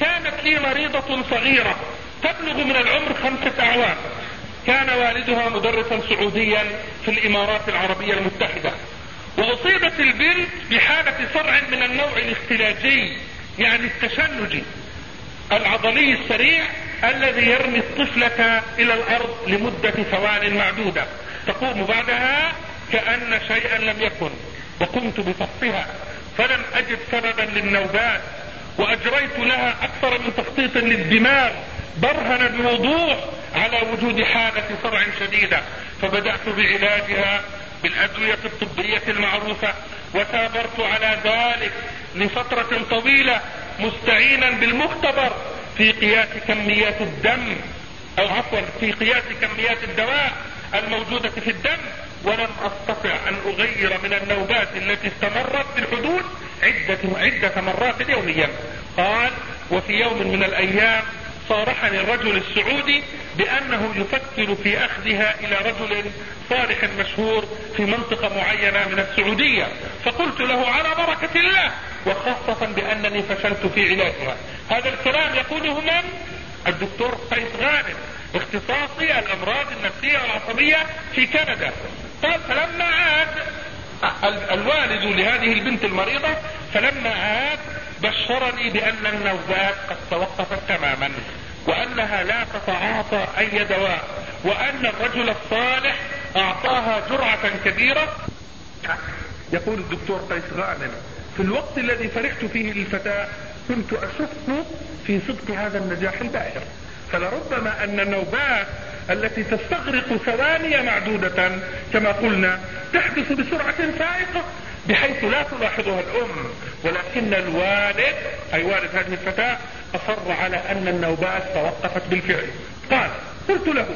كانت لي مريضة صغيرة تبلغ من العمر خمسة أعوام. كان والدها مدرسا سعوديا في الإمارات العربية المتحدة. وأصيبت البنت بحالة صرع من النوع الاختلاجي يعني التشنجي العضلي السريع الذي يرمي الطفلة إلى الأرض لمدة ثوان معدودة. تقوم بعدها كأن شيئا لم يكن وقمت بفحصها فلم أجد سببا للنوبات. وأجريت لها أكثر من تخطيط للدماغ برهن بوضوح على وجود حالة صرع شديدة. فبدأت بعلاجها بالأدوية الطبية المعروفة وثابرت على ذلك لفترة طويلة مستعينا بالمختبر في قياس كميات الدم أو عفوا في قياس كميات الدواء الموجودة في الدم. ولم أستطع أن أغير من النوبات التي استمرت في الحدود عدة, عدة مرات يوميا. قال وفي يوم من الأيام صارحني الرجل السعودي بأنه يفكر في أخذها إلى رجل صالح مشهور في منطقة معينة من السعودية. فقلت له على بركة الله. وخاصة بأنني فشلت في علاجها. هذا الكلام يقوله من؟ الدكتور قيس غانم اختصاصي الأمراض النفسية والعصبية في كندا. قال فلما عاد الوالد لهذه البنت المريضة فلما عاد بشرني بأن النوبات قد توقفت تماما وأنها لا تتعاطى أي دواء وأن الرجل الصالح أعطاها جرعة كبيرة. يقول الدكتور قيس غانم في الوقت الذي فرحت فيه للفتاة كنت أشك في صدق هذا النجاح الباهر. فلربما أن النوبات التي تستغرق ثواني معدودة كما قلنا تحدث بسرعة فائقة بحيث لا تلاحظها الأم. ولكن الوالد أي والد هذه الفتاة أصر على أن النوبات توقفت بالفعل. قال قلت له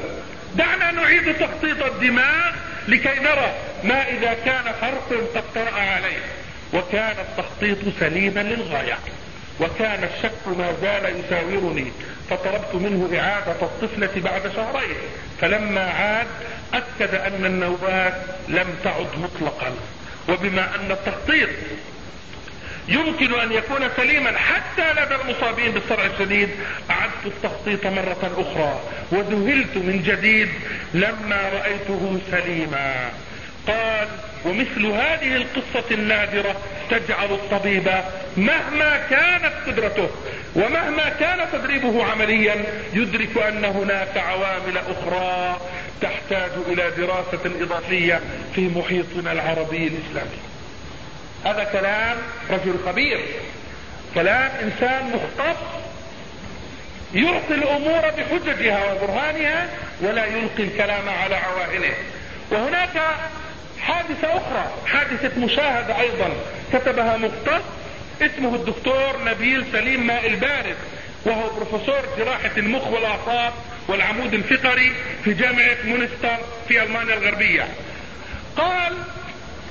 دعنا نعيد تخطيط الدماغ لكي نرى ما إذا كان فرق قد طرأ عليه. وكان التخطيط سليما للغاية. وكان الشك ما زال يساورني فطلبت منه إعادة الطفلة بعد شهرين فلما عاد أكد أن النوبات لم تعد مطلقا. وبما أن التخطيط يمكن أن يكون سليما حتى لدى المصابين بالصرع الشديد أعدت التخطيط مرة أخرى وذهلت من جديد لما رأيته سليما. قال ومثل هذه القصة النادرة تجعل الطبيب مهما كانت قدرته ومهما كان تدريبه عمليا يدرك أن هناك عوامل أخرى تحتاج إلى دراسة إضافية في محيطنا العربي الإسلامي. هذا كلام رجل خبير كلام إنسان مختص يعطي الأمور بحججها وبرهانها ولا يلقي الكلام على عواهنه وهناك حادثة أخرى حادثة مشاهدة أيضا كتبها مختص اسمه الدكتور نبيل سليم ماء البارد وهو بروفيسور جراحة المخ والأعصاب والعمود الفقري في جامعة مونستر في ألمانيا الغربية. قال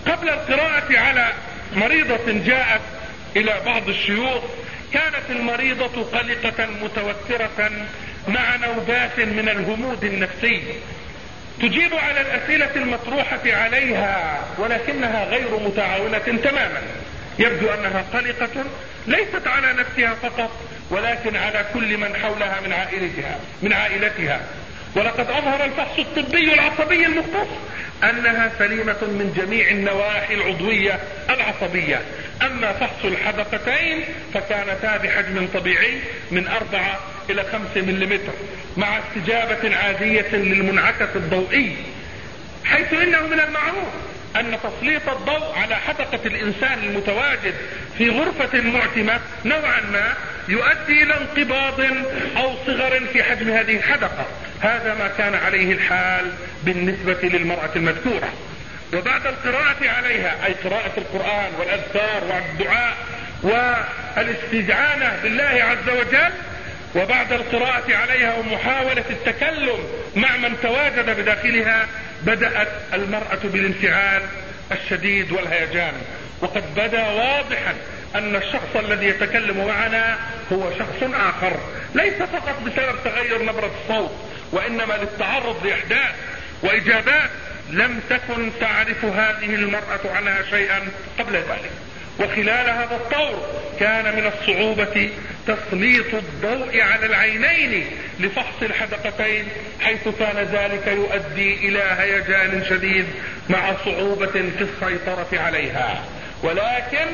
قبل القراءة على مريضة جاءت إلى بعض الشيوخ كانت المريضة قلقة متوترة مع نوبات من الهمود النفسي تجيب على الأسئلة المطروحة عليها ولكنها غير متعاونة تماما. يبدو أنها قلقة ليست على نفسها فقط ولكن على كل من حولها من عائلتها من عائلتها. ولقد أظهر الفحص الطبي العصبي المختص أنها سليمة من جميع النواحي العضوية العصبية. أما فحص الحدقتين فكانتا بحجم طبيعي من أربعة إلى خمسة ملم مع استجابة عادية للمنعكس الضوئي حيث إنه من المعروف أن تسليط الضوء على حدقة الإنسان المتواجد في غرفة معتمة نوعا ما يؤدي إلى انقباض أو صغر في حجم هذه الحدقة. هذا ما كان عليه الحال بالنسبة للمرأة المذكورة. وبعد القراءة عليها أي قراءة القرآن والأذكار والدعاء والاستجعانة بالله عز وجل وبعد القراءة عليها ومحاولة التكلم مع من تواجد بداخلها بدأت المرأة بالانفعال الشديد والهيجان. وقد بدا واضحا أن الشخص الذي يتكلم معنا هو شخص آخر. ليس فقط بسبب تغير نبرة الصوت وإنما للتعرض لإحداث وإجابات لم تكن تعرف هذه المرأة عنها شيئا قبل ذلك. وخلال هذا الطور كان من الصعوبة تسليط الضوء على العينين لفحص الحدقتين حيث كان ذلك يؤدي إلى هيجان شديد مع صعوبة في السيطرة عليها. ولكن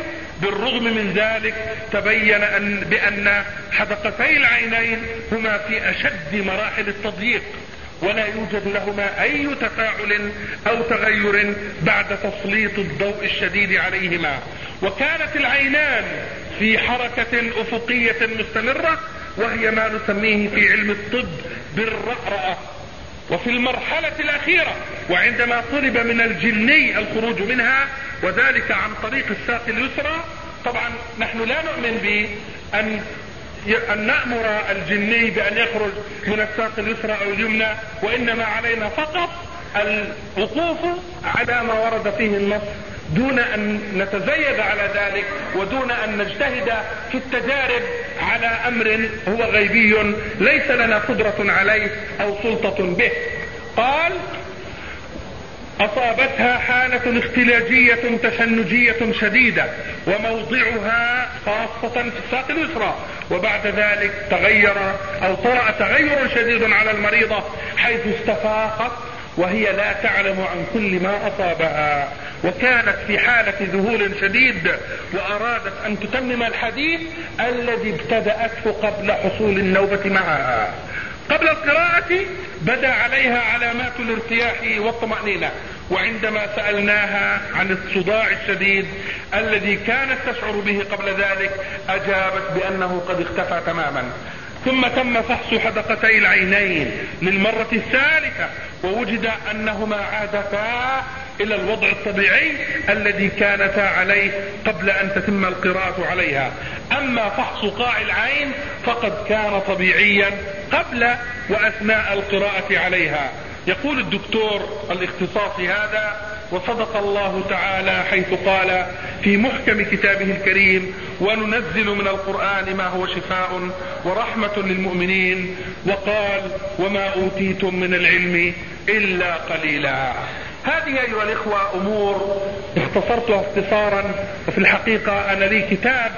بالرغم من ذلك تبين أن بأن حدقتي العينين هما في أشد مراحل التضييق ولا يوجد لهما أي تفاعل أو تغير بعد تسليط الضوء الشديد عليهما. وكانت العينان في حركة أفقية مستمرة وهي ما نسميه في علم الطب بالرأرأة. وفي المرحلة الأخيرة وعندما طلب من الجني الخروج منها وذلك عن طريق الساق اليسرى طبعا نحن لا نؤمن بأن أن نأمر الجني بأن يخرج من الساق اليسرى أو اليمنى وإنما علينا فقط الوقوف على ما ورد فيه النص. دون أن نتزيد على ذلك ودون أن نجتهد في التجارب على أمر هو غيبي ليس لنا قدرة عليه أو سلطة به. قال أصابتها حالة اختلاجية تشنجية شديدة وموضعها خاصة في الساق اليسرى وبعد ذلك تغير أو طرأ تغير شديد على المريضة حيث استفاقت وهي لا تعلم عن كل ما أصابها وكانت في حالة ذهول شديد وأرادت أن تتمم الحديث الذي ابتدأته قبل حصول النوبة معها. قبل القراءة بدا عليها علامات الارتياح والطمأنينة وعندما سألناها عن الصداع الشديد الذي كانت تشعر به قبل ذلك أجابت بأنه قد اختفى تماما. ثم تم فحص حدقتي العينين للمرة الثالثة ووجد أنهما عادتا إلى الوضع الطبيعي الذي كانتا عليه قبل أن تتم القراءة عليها. أما فحص قاع العين فقد كان طبيعيا قبل وأثناء القراءة عليها. يقول الدكتور الاختصاصي هذا وصدق الله تعالى حيث قال في محكم كتابه الكريم وننزل من القرآن ما هو شفاء ورحمة للمؤمنين وقال وما أوتيتم من العلم إلا قليلا. هذه أيها الإخوة أمور اختصرتها اختصارا وفي الحقيقة أنا لي كتاب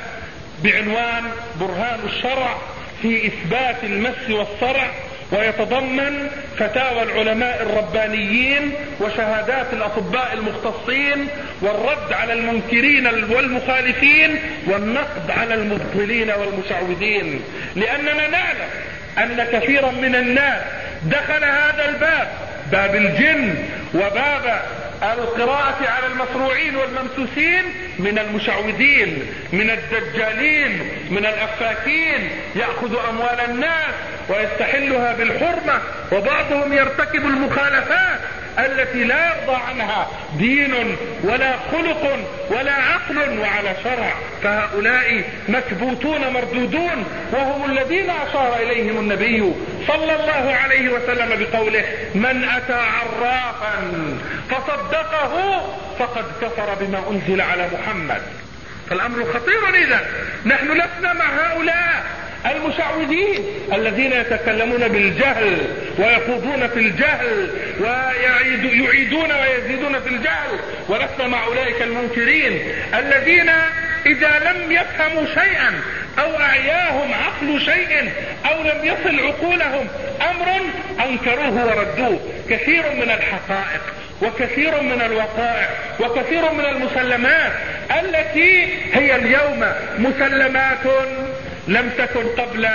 بعنوان برهان الشرع في إثبات المس والصرع ويتضمن فتاوى العلماء الربانيين وشهادات الأطباء المختصين والرد على المنكرين والمخالفين والنقد على المبطلين والمشعوذين. لأننا نعلم أن كثيرا من الناس دخل هذا الباب باب الجن وباب القراءة على المصروعين والممسوسين من المشعوذين من الدجالين من الأفاكين يأخذ أموال الناس ويستحلها بالحرمة وبعضهم يرتكب المخالفات. التي لا يرضى عنها دين ولا خلق ولا عقل وعلى شرع. فهؤلاء مكبوتون مردودون وهم الذين أشار إليهم النبي صلى الله عليه وسلم بقوله من أتى عرافا فصدقه فقد كفر بما أنزل على محمد. فالأمر خطير اذا نحن لسنا مع هؤلاء. المشعوذين الذين يتكلمون بالجهل ويخوضون في الجهل ويعيدون ويزيدون في الجهل ولسنا مع أولئك المنكرين. الذين إذا لم يفهموا شيئا أو أعياهم عقل شيء أو لم يصل عقولهم أمر أنكروه وردوه. كثير من الحقائق وكثير من الوقائع وكثير من المسلمات التي هي اليوم مسلمات لم تكن قبل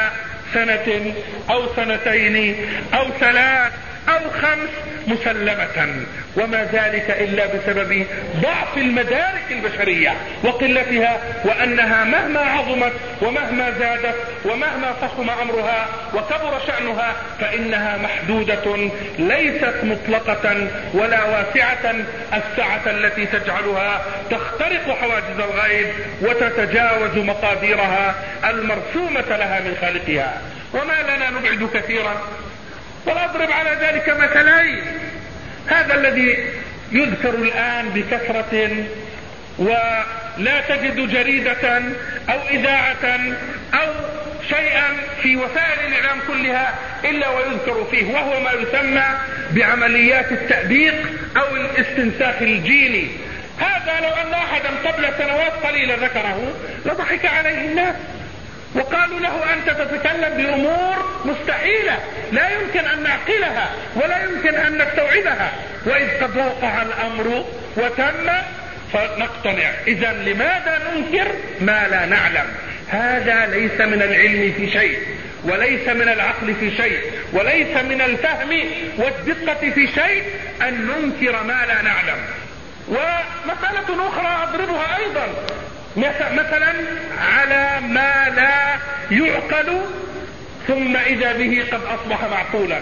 سنة أو سنتين أو ثلاث أو خمس مسلمة وما ذلك إلا بسبب ضعف المدارك البشرية وقلتها وأنها مهما عظمت ومهما زادت ومهما فخم أمرها وكبر شأنها فإنها محدودة ليست مطلقة ولا واسعة السعة التي تجعلها تخترق حواجز الغيب وتتجاوز مقاديرها المرسومة لها من خالقها. وما لنا نبعد كثيرا واضرب على ذلك مثلين. هذا الذي يذكر الآن بكثرة ولا تجد جريدة أو إذاعة أو شيئا في وسائل الاعلام كلها إلا ويذكر فيه وهو ما يسمى بعمليات التأبيق أو الاستنساخ الجيني. هذا لو أن احدا قبل سنوات قليلة ذكره لضحك عليه الناس. وقالوا له أنت تتكلم بأمور مستحيلة لا يمكن أن نعقلها ولا يمكن أن نستوعبها. وإذ قد وقع الأمر وتم فنقتنع. اذا لماذا ننكر ما لا نعلم؟ هذا ليس من العلم في شيء وليس من العقل في شيء وليس من الفهم والدقة في شيء أن ننكر ما لا نعلم. ومسألة أخرى أضربها أيضا. مثلا على ما لا يعقل ثم إذا به قد أصبح معقولا.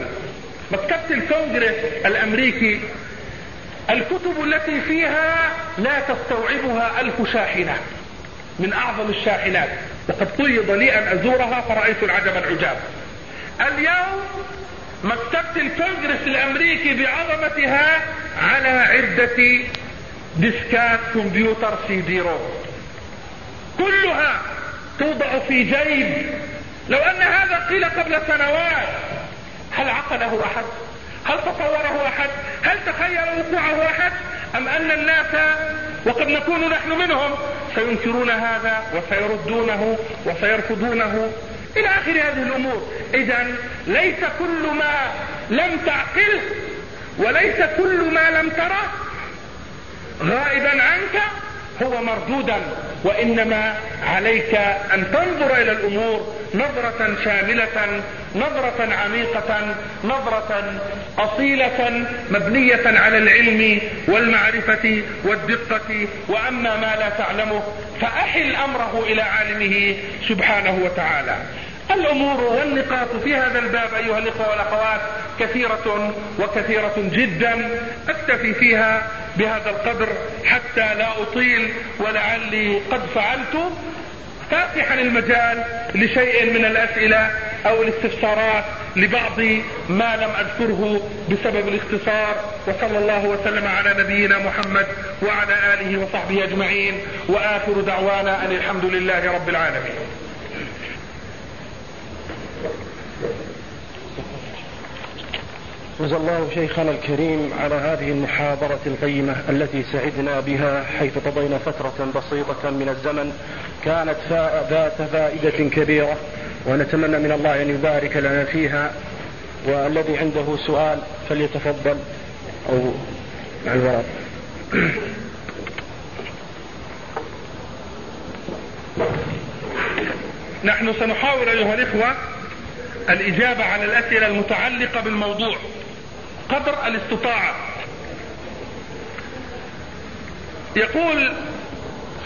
مكتبة الكونجرس الأمريكي الكتب التي فيها لا تستوعبها ألف شاحنة من أعظم الشاحنات. وقد قيض لي أن أزورها فرأيت العجب العجاب. اليوم مكتبة الكونجرس الأمريكي بعظمتها على عدة ديسكات كمبيوتر CD-ROM. كلها توضع في جيب. لو أن هذا قيل قبل سنوات هل عقله أحد؟ هل تصوره أحد؟ هل تخيل وقوعه أحد؟ أم أن الناس وقد نكون نحن منهم سينكرون هذا وسيردونه وسيرفضونه. إلى آخر هذه الأمور. إذا ليس كل ما لم تعقله وليس كل ما لم تره غائبا عنك هو مردودا. وإنما عليك أن تنظر إلى الأمور نظرة شاملة نظرة عميقة نظرة أصيلة مبنية على العلم والمعرفة والدقة. وأما ما لا تعلمه فاحل امره إلى عالمه سبحانه وتعالى. الأمور والنقاط في هذا الباب أيها الإخوة والأخوات كثيرة وكثيرة جدا أكتفي فيها بهذا القدر حتى لا أطيل ولعلي قد فعلت فاتحا المجال لشيء من الأسئلة أو الاستفسارات لبعض ما لم أذكره بسبب الاختصار وصلى الله وسلم على نبينا محمد وعلى آله وصحبه أجمعين وآخر دعوانا أن الحمد لله رب العالمين جزا الله شيخنا الكريم على هذه المحاضرة القيمة التي سعدنا بها حيث قضينا فترة بسيطة من الزمن كانت ذات فائدة كبيرة ونتمنى من الله أن يبارك لنا فيها والذي عنده سؤال فليتفضل أو مع الورق. نحن سنحاول أيها الإخوة الإجابة على الأسئلة المتعلقة بالموضوع. قدر الاستطاعة. يقول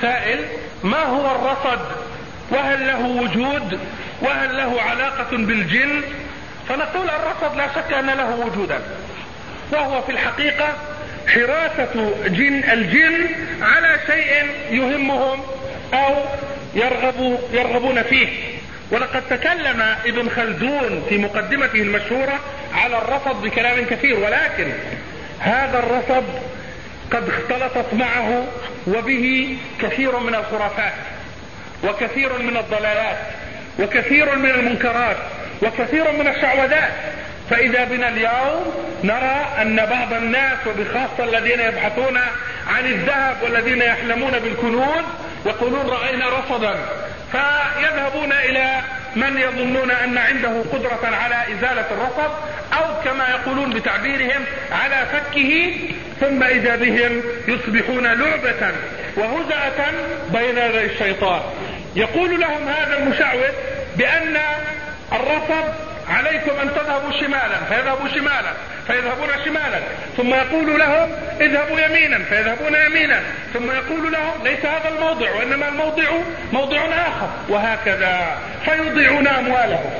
سائل ما هو الرصد؟ وهل له وجود؟ وهل له علاقة بالجن؟ فنقول الرصد لا شك أن له وجودا. وهو في الحقيقة حراسة جن الجن على شيء يهمهم أو يرغب يرغبون فيه. ولقد تكلم ابن خلدون في مقدمته المشهورة على الرصد بكلام كثير ولكن هذا الرصد قد اختلطت معه وبه كثير من الخرافات وكثير من الضلالات وكثير من المنكرات وكثير من الشعوذات. فإذا بنا اليوم نرى أن بعض الناس وبخاصة الذين يبحثون عن الذهب والذين يحلمون بالكنوز يقولون رأينا رصدا فيذهبون إلى من يظنون أن عنده قدرة على إزالة الرصد أو كما يقولون بتعبيرهم على فكه ثم إذا بهم يصبحون لعبة وهزأة بين يدي الشيطان. يقول لهم هذا المشعوذ بأن الرصد عليكم أن تذهبوا شمالا فيذهبوا شمالا فيذهبون شمالا. ثم يقول لهم اذهبوا يمينا فيذهبون يمينا. ثم يقول لهم ليس هذا الموضع وإنما الموضع موضع آخر. وهكذا فيضيعون أموالهم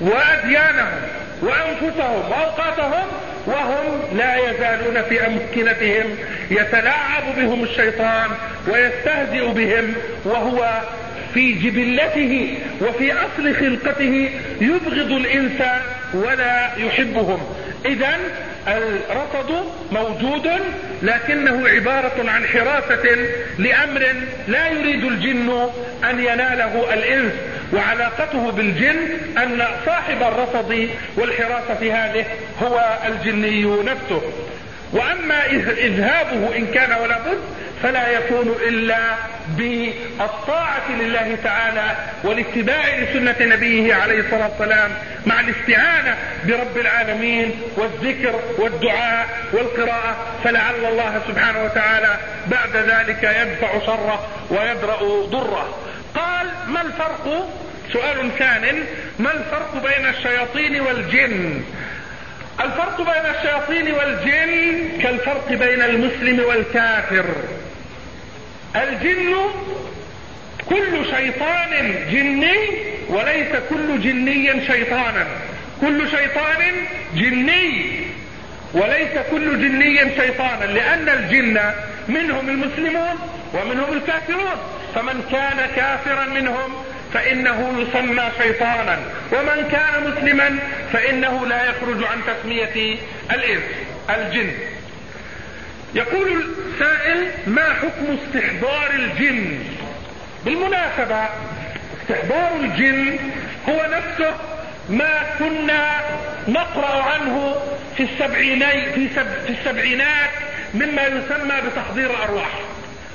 وأديانهم وأنفسهم وأوقاتهم وهم لا يزالون في أمكنتهم. يتلاعب بهم الشيطان ويستهزئ بهم وهو في جبلته وفي أصل خلقته يبغض الإنسان ولا يحبهم. اذا الرصد موجود لكنه عبارة عن حراسة لأمر لا يريد الجن أن يناله الإنس وعلاقته بالجن أن صاحب الرصد والحراسة هذه هو الجني نفسه. وأما إذهابه إن كان ولا بد فلا يكون إلا بالطاعة لله تعالى والاتباع لسنة نبيه عليه الصلاة والسلام مع الاستعانة برب العالمين والذكر والدعاء والقراءة. فلعل الله سبحانه وتعالى بعد ذلك يدفع شره ويدرأ ضره. قال ما الفرق؟ سؤال ثان ما الفرق بين الشياطين والجن؟ الفرق بين الشياطين والجن كالفرق بين المسلم والكافر. الجن كل شيطان جني وليس كل جني شيطانا. كل شيطان جني وليس كل جني شيطانا. لأن الجن منهم المسلمون ومنهم الكافرون. فمن كان كافرا منهم فإنه يسمى شيطانا. ومن كان مسلما فإنه لا يخرج عن تسمية الإنس الجن. يقول السائل ما حكم استحضار الجن؟ بالمناسبة استحضار الجن هو نفسه ما كنا نقرأ عنه في السبعينات مما يسمى بتحضير الأرواح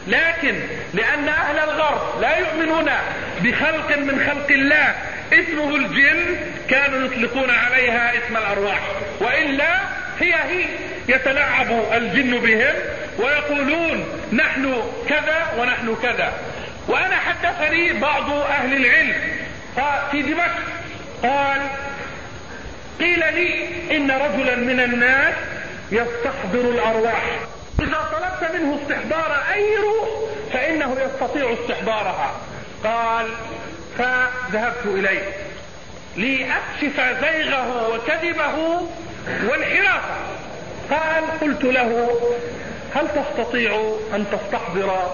لكن لأن أهل الغرب لا يؤمنون بخلق من خلق الله. اسمه الجن كانوا يطلقون عليها اسم الأرواح. وإلا هي هي يتلاعب الجن بهم ويقولون نحن كذا ونحن كذا. وأنا حدثني بعض أهل العلم. في دمشق قال قيل لي إن رجلا من الناس يستحضر الأرواح. إذا طلبت منه استحضار أي روح فإنه يستطيع استحضارها. قال فذهبت إليه. لأكشف زيغه وكذبه وانحرافه قال قلت له هل تستطيع أن تستحضر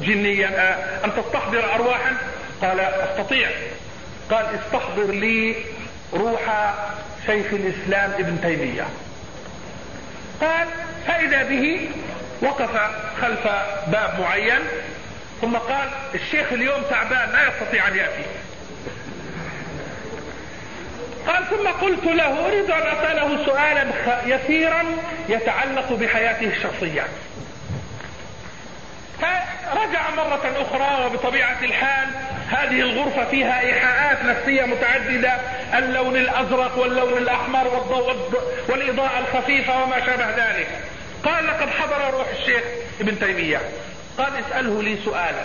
جنيا آه، أن تستحضر أرواحا؟ قال أستطيع. قال استحضر لي روح شيخ الإسلام ابن تيمية. قال فإذا به وقف خلف باب معين ثم قال الشيخ اليوم تعبان لا يستطيع أن يأتي. قال ثم قلت له أريد أن أسأله سؤالا يسيرا يتعلق بحياته الشخصية. فرجع مرة أخرى وبطبيعة الحال هذه الغرفة فيها إيحاءات نفسية متعددة اللون الأزرق واللون الأحمر والضوء والإضاءة الخفيفة وما شابه ذلك. قال لقد حضر روح الشيخ ابن تيمية. قال اسأله لي سؤالا.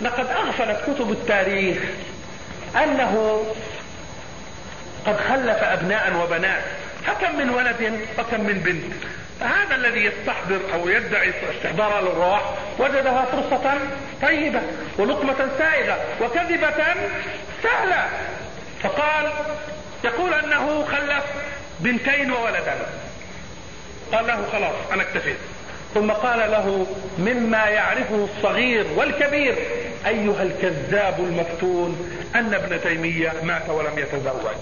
لقد أغفلت كتب التاريخ أنه قد خلف أبناء وبنات. فكم من ولد وكم من بنت. هذا الذي يستحضر أو يدعي استحضار الارواح وجدها فرصة طيبة ولقمة سائغة وكذبة سهلة. فقال يقول أنه خلف بنتين وولدا. قال له خلاص أنا اكتفيت. ثم قال له مما يعرفه الصغير والكبير أيها الكذاب المفتون أن ابن تيمية مات ولم يتزوج.